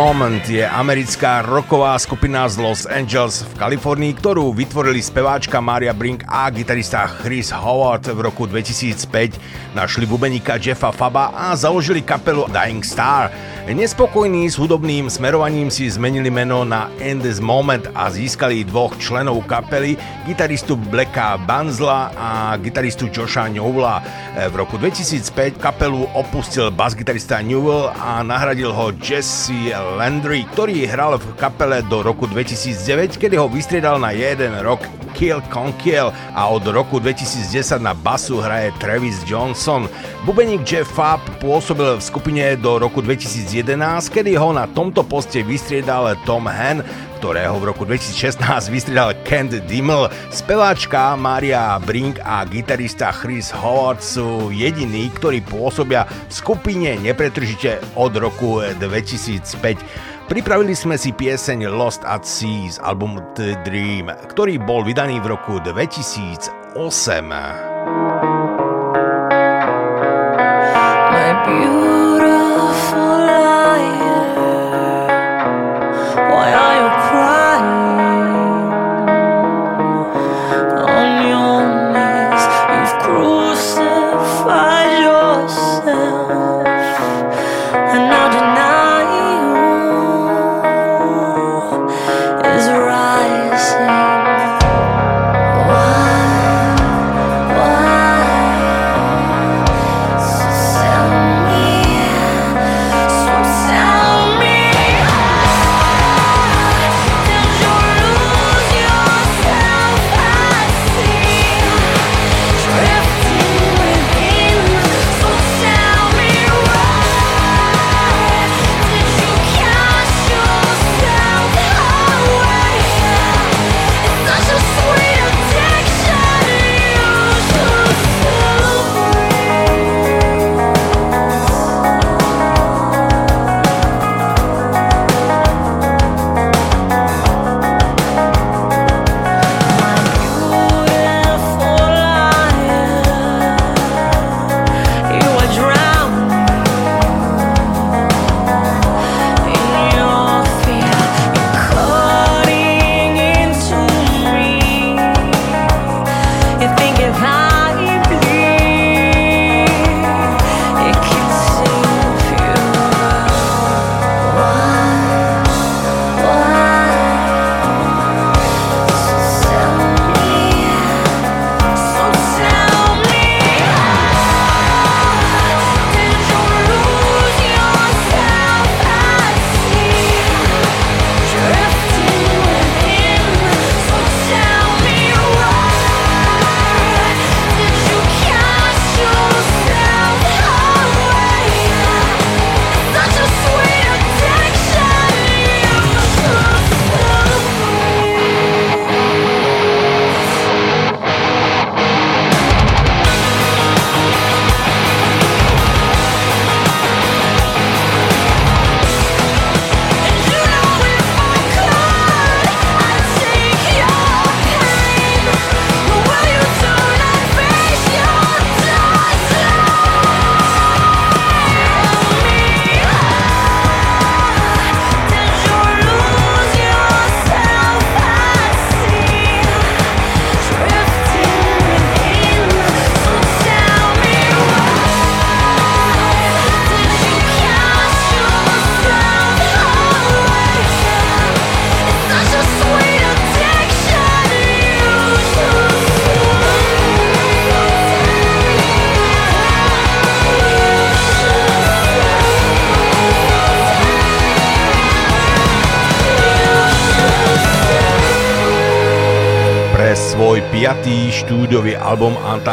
Moment je americká rocková skupina z Los Angeles v Kalifornii, ktorú vytvorili speváčka Maria Brink a gitarista Chris Howard v roku 2005. Našli bubeníka Jeffa Faba a založili kapelu Dying Star. Nespokojní s hudobným smerovaním si zmenili meno na In This Moment a získali dvoch členov kapely, gitaristu Blacka Banzla a gitaristu Josha Newella. V roku 2005 kapelu opustil basgitarista Newell a nahradil ho Jesse Landry, ktorý hral v kapele do roku 2009, kedy ho vystriedal na jeden rok Kill Conkiel a od roku 2010 na basu hraje Travis Johnson. Bubeník Jeff Fab pôsobil v skupine do roku 2011, kedy ho na tomto poste vystriedal Tom Han, ktorého v roku 2016 vystriedal Kent Dimmel. Speváčka Maria Brink a gitarista Chris Howard sú jediní, ktorí pôsobia v skupine nepretržite od roku 2005. Pripravili sme si pieseň Lost at Sea z albumu The Dream, ktorý bol vydaný v roku 2008.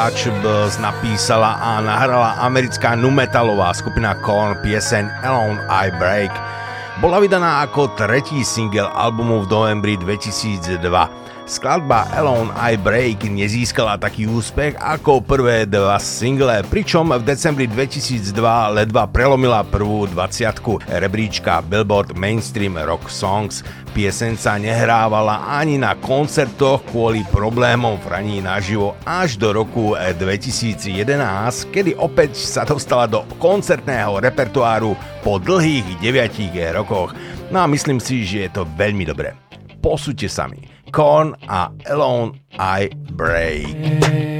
Archibald eh, napísala a nahrala americká numetalová skupina Korn piesen Alone I Break. Bola vydaná ako tretí single albumu v novembri 2002. Skladba Alone I Break nezískala taký úspech ako prvé dva single, pričom v decembri 2002 ledva prelomila prvú 20 rebríčka Billboard Mainstream Rock Songs – pieseň sa nehrávala ani na koncertoch kvôli problémom v hraní naživo až do roku eh, 2011, kedy opäť sa dostala do koncertného repertoáru po dlhých 9 eh, rokoch. No a myslím si, že je to veľmi dobré. Posúďte sami. Korn a Alone I Break. Yeah.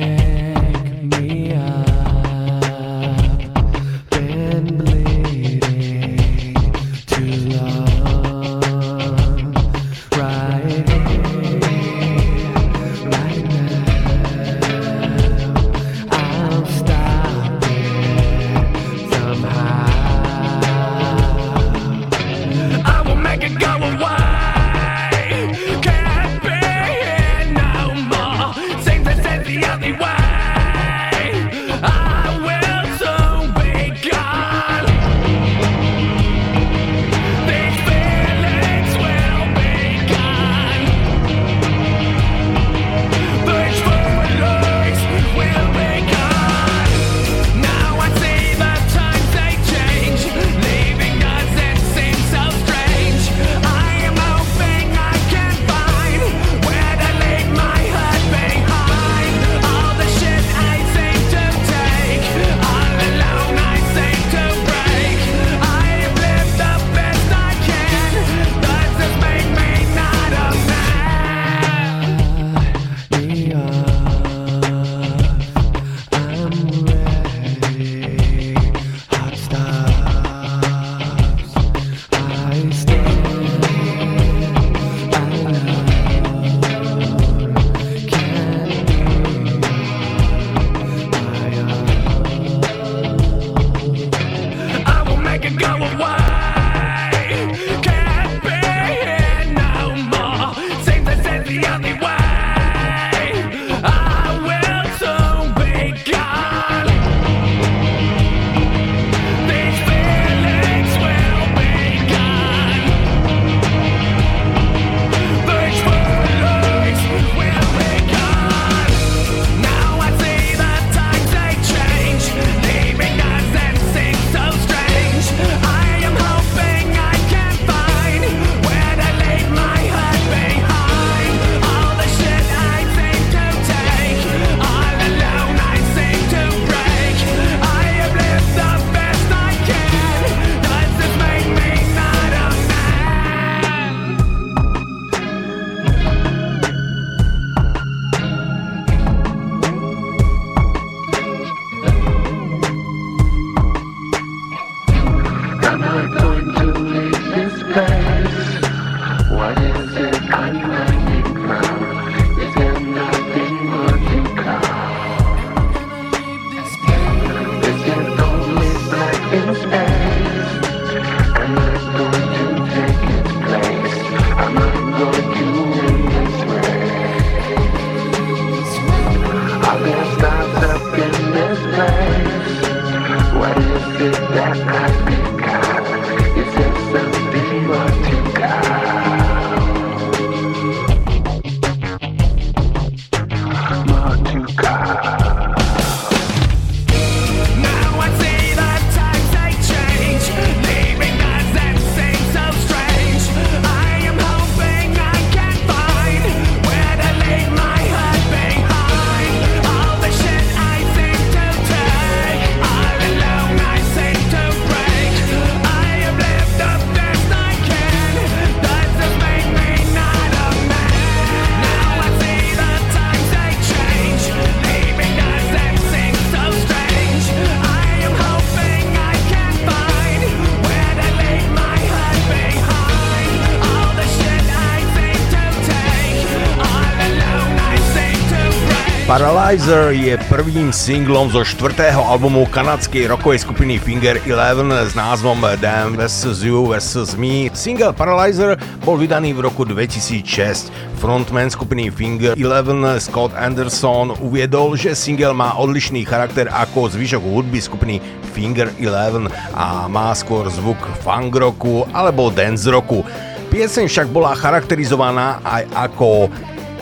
Paralyzer je prvým singlom zo štvrtého albumu kanadskej rockovej skupiny Finger Eleven s názvom Damn vs. You vs. Me. Single Paralyzer bol vydaný v roku 2006. Frontman skupiny Finger Eleven Scott Anderson uviedol, že single má odlišný charakter ako zvyšok hudby skupiny Finger Eleven a má skôr zvuk funk roku alebo dance roku. Pieseň však bola charakterizovaná aj ako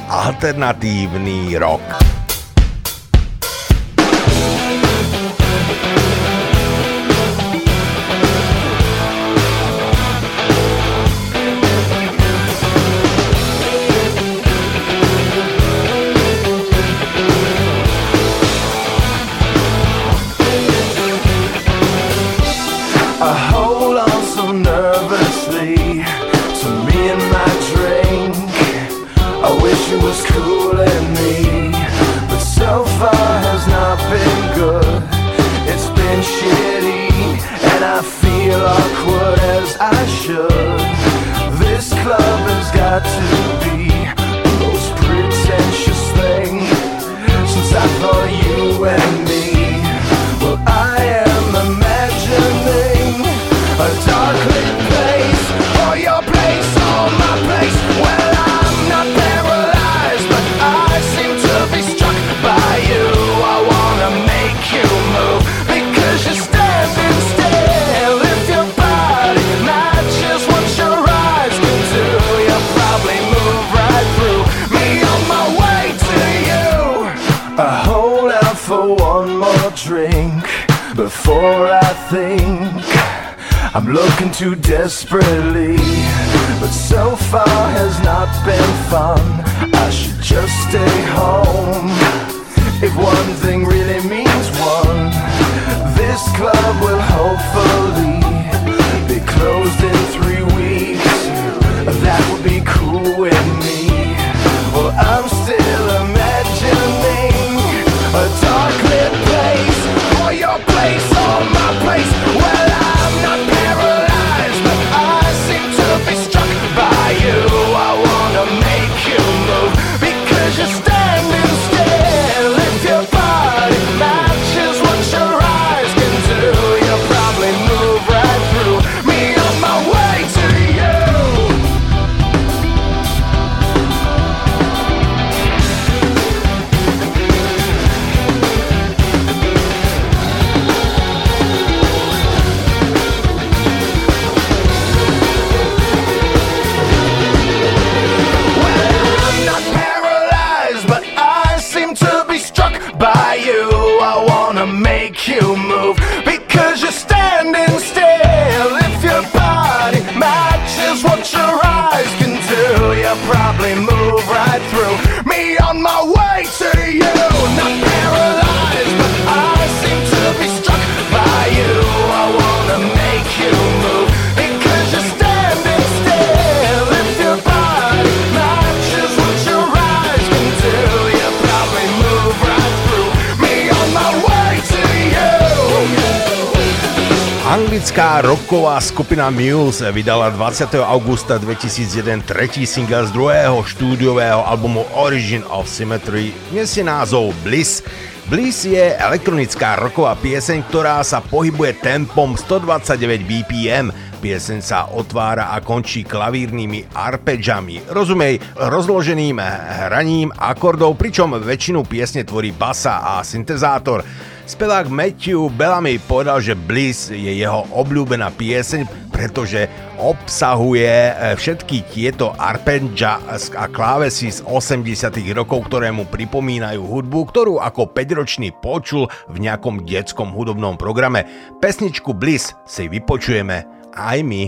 alternatívny rok. Skupina Muse vydala 20. augusta 2001 tretí single z druhého štúdiového albumu Origin of Symmetry, nesie názov Bliss. Bliss je elektronická rocková pieseň, ktorá sa pohybuje tempom 129 BPM. Pieseň sa otvára a končí klavírnymi arpeggiami, rozumej, rozloženým hraním akordov, pričom väčšinu piesne tvorí basa a syntezátor. Spevák Matthew Bellamy povedal, že Bliss je jeho obľúbená pieseň, pretože obsahuje eh, všetky tieto arpeggia a klávesy z 80 rokov, ktoré mu pripomínajú hudbu, ktorú ako 5-ročný počul v nejakom detskom hudobnom programe. Pesničku Bliss si vypočujeme aj my.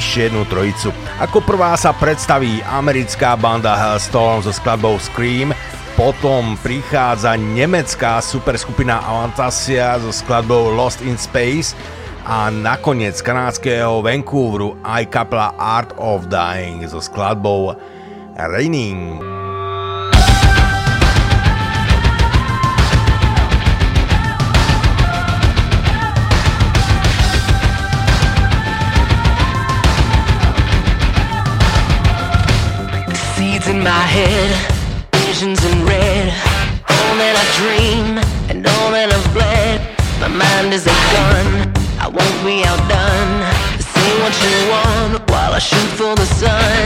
ešte jednu trojicu. Ako prvá sa predstaví americká banda Hellstorm so skladbou Scream, potom prichádza nemecká superskupina Avantasia so skladbou Lost in Space a nakoniec kanádskeho Vancouveru aj kapla Art of Dying so skladbou Raining. shoot for the sun.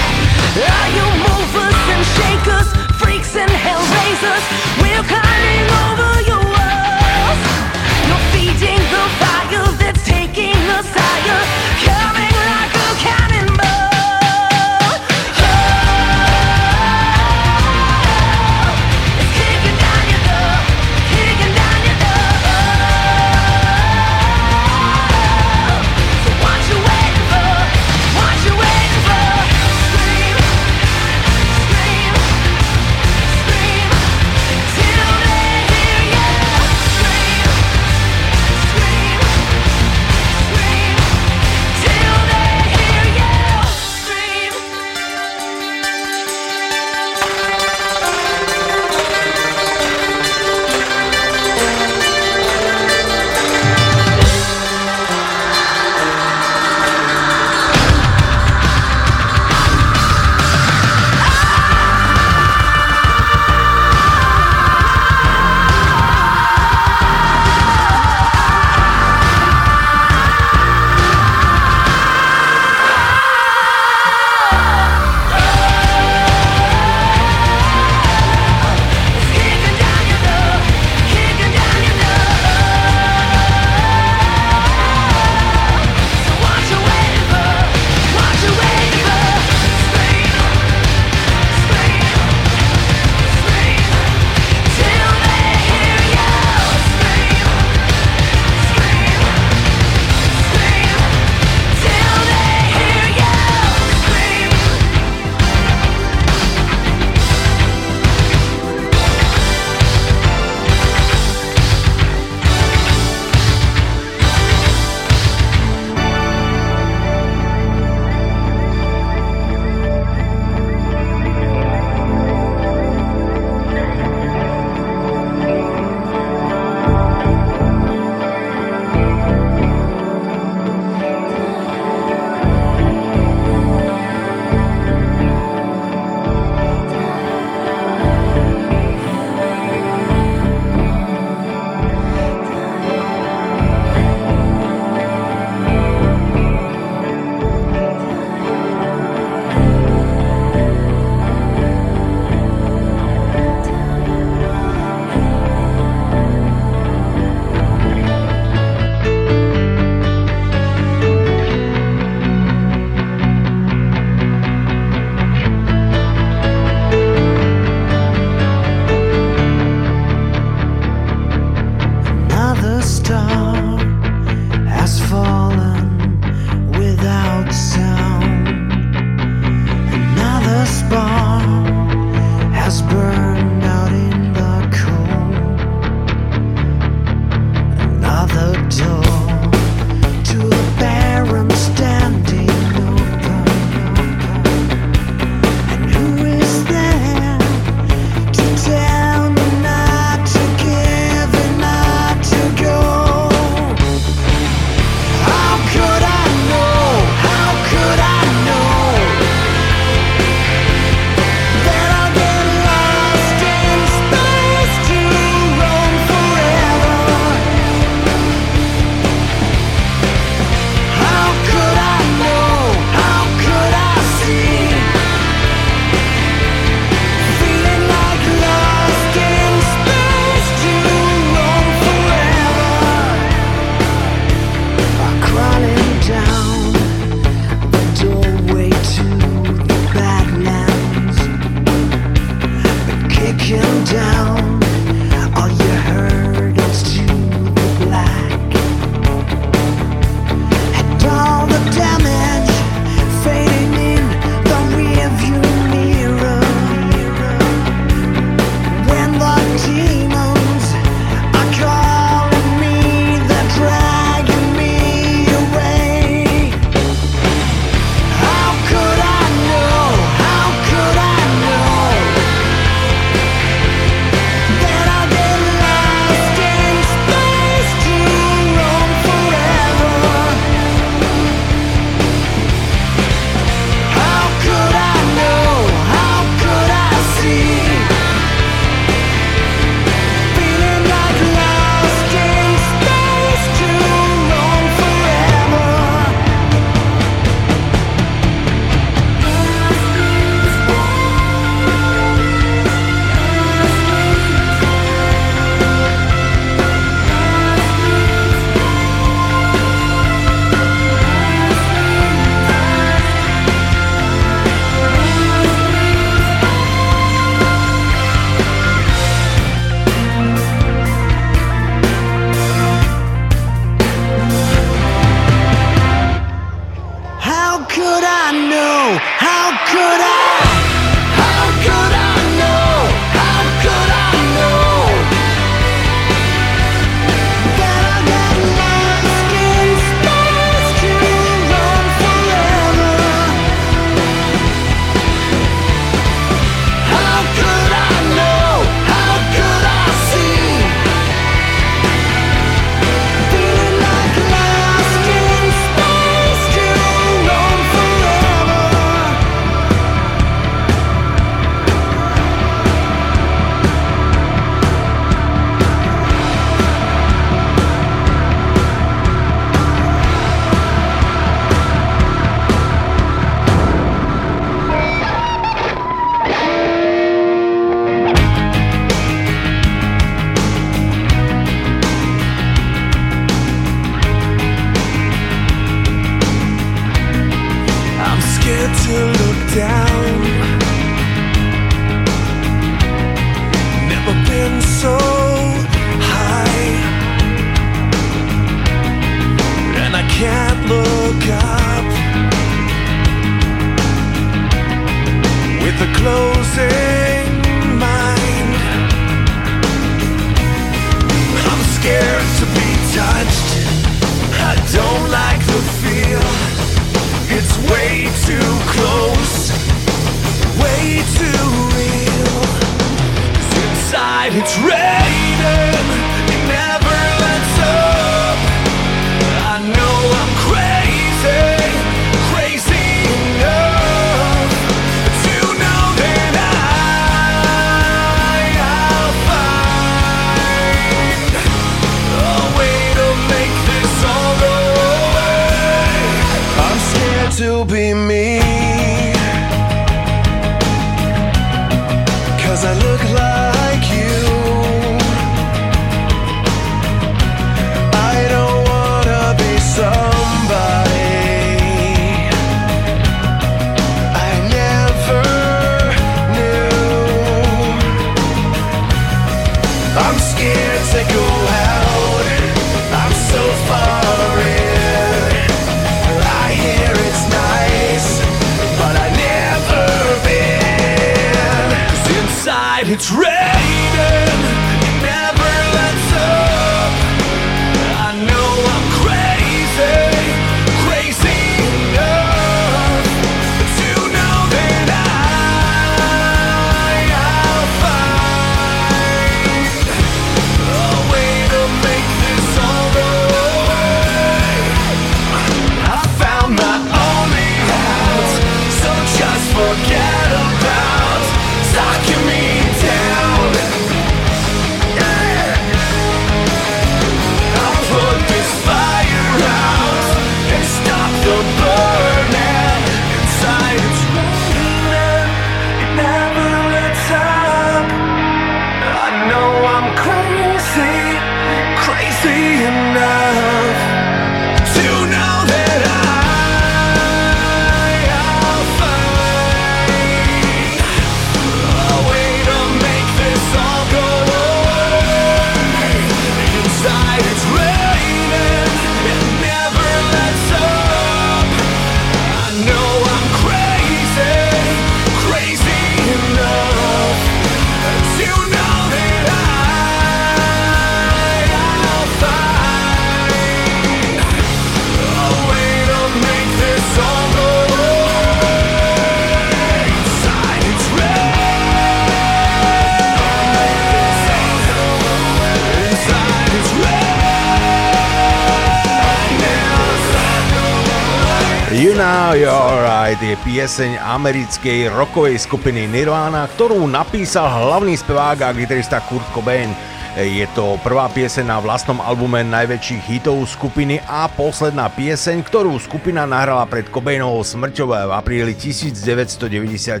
Pieseň americkej rockovej skupiny Nirvana, ktorú napísal hlavný spevák a gitarista Kurt Cobain. Je to prvá pieseň na vlastnom albume najväčších hitov skupiny a posledná pieseň, ktorú skupina nahrala pred Cobainovou smrťou v apríli 1994.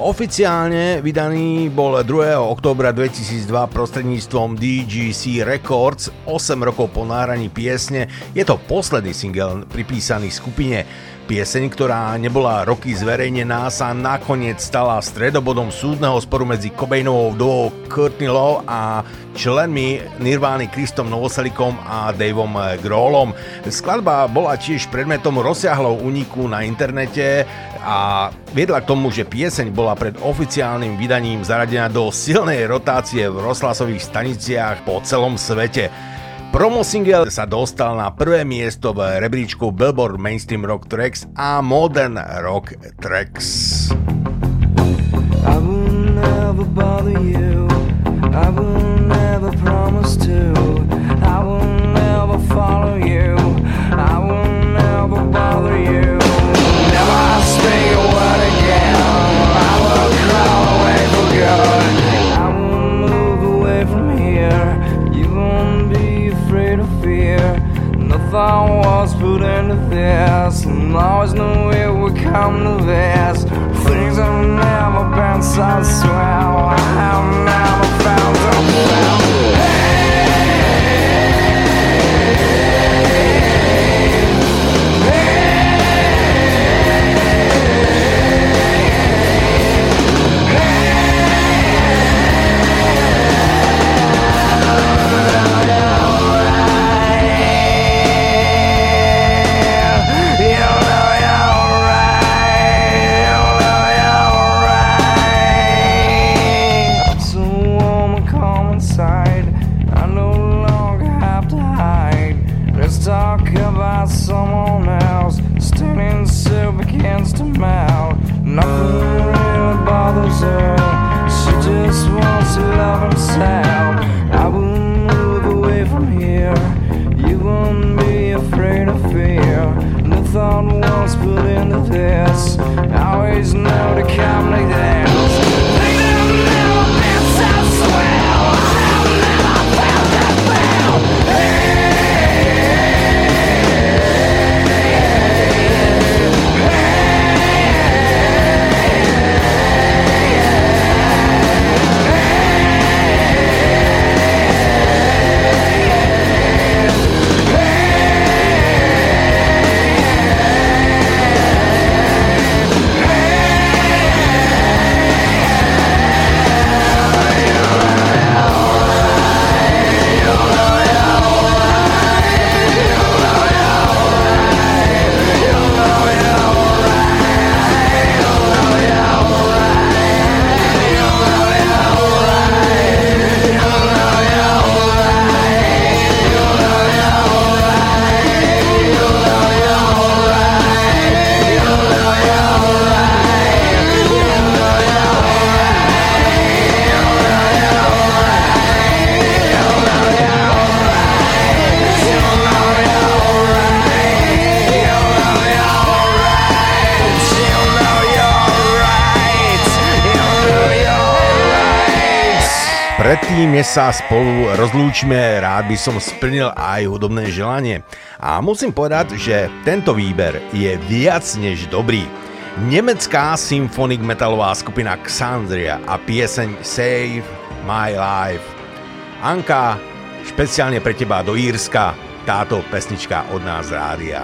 Oficiálne vydaný bol 2. októbra 2002 prostredníctvom DGC Records 8 rokov po nahraní piesne. Je to posledný single pripísaný skupine. Pieseň, ktorá nebola roky zverejnená, sa nakoniec stala stredobodom súdneho sporu medzi Cobainovou vdovou Courtney Love a členmi Nirvány Kristom Novoselikom a Davom Grohlom. Skladba bola tiež predmetom rozsiahlou úniku na internete a viedla k tomu, že pieseň bola pred oficiálnym vydaním zaradená do silnej rotácie v rozhlasových staniciach po celom svete. Promo single sa dostal na prvé miesto v rebríčku Billboard Mainstream Rock Tracks a Modern Rock Tracks. I will never bother you. I will never promise to. I will never follow you. I will never bother you. Never speak a word again. I will crawl away. Nothing was put into this, and always knew it would come to this. Things have never been so swell. I have never found so well. Predtým, než sa spolu rozlúčime, rád by som splnil aj hudobné želanie. A musím povedať, že tento výber je viac než dobrý. Nemecká symfonik metalová skupina Xandria a pieseň Save My Life. Anka, špeciálne pre teba do Írska, táto pesnička od nás rádia.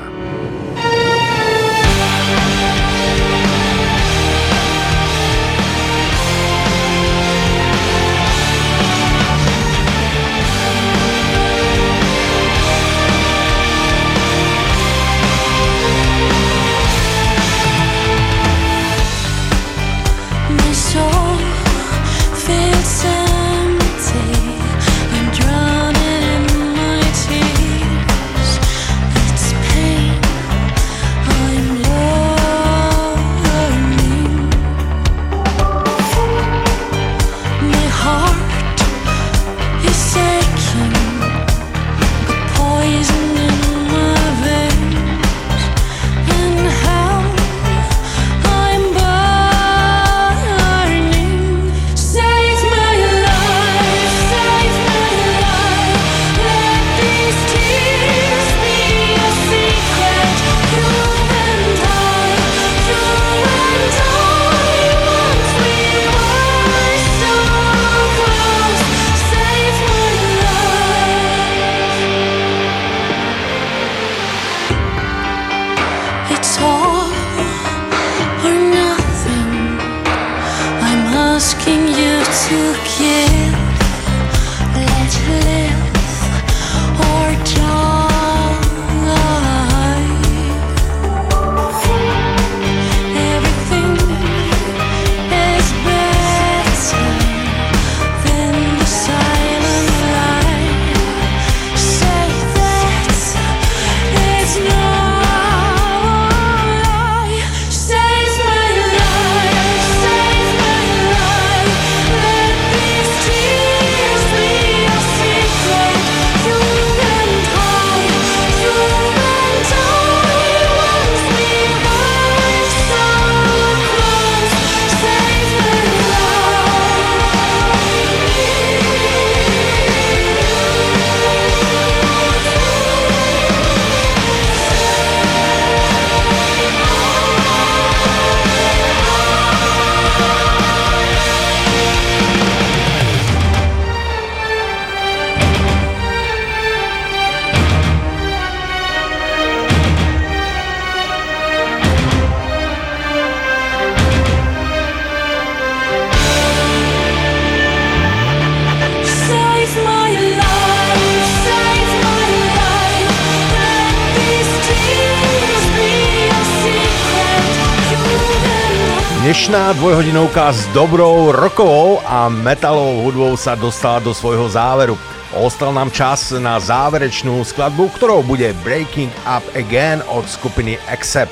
Dvojhodinovka s dobrou rokovou a metalovou hudbou sa dostala do svojho záveru. Ostal nám čas na záverečnú skladbu, ktorou bude Breaking Up Again od skupiny Accept.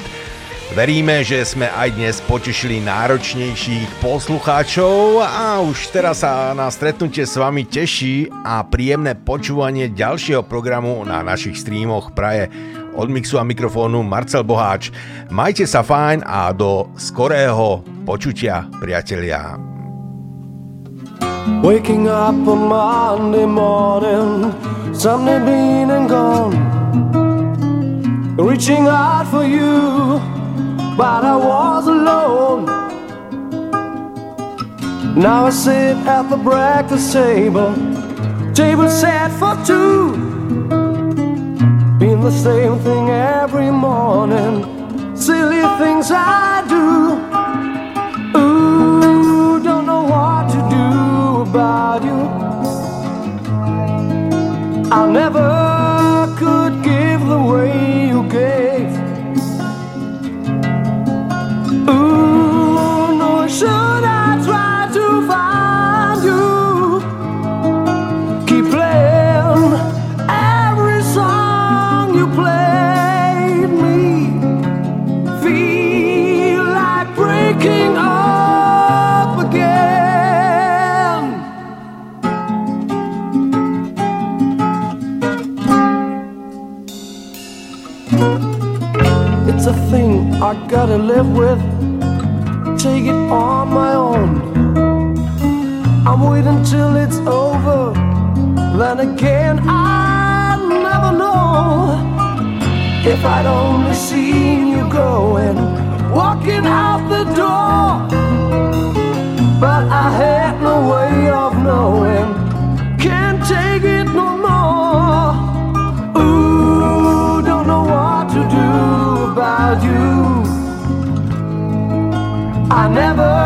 Veríme, že sme aj dnes potešili náročnejších poslucháčov a už teraz sa na stretnutie s vami teší a príjemné počúvanie ďalšieho programu na našich streamoch praje od mixu a mikrofónu Marcel Boháč. Majte sa fajn a do skorého počutia, priatelia. Waking up on Monday morning, Sunday been and gone. Reaching out for you, but I was alone. Now I sit at the breakfast table, table set for two. Been the same thing every morning, silly things I do. I gotta live with. Take it on my own. I'm waiting till it's over. Then again, I never know if I'd only seen you going, walking out the door. But I had no way of knowing. never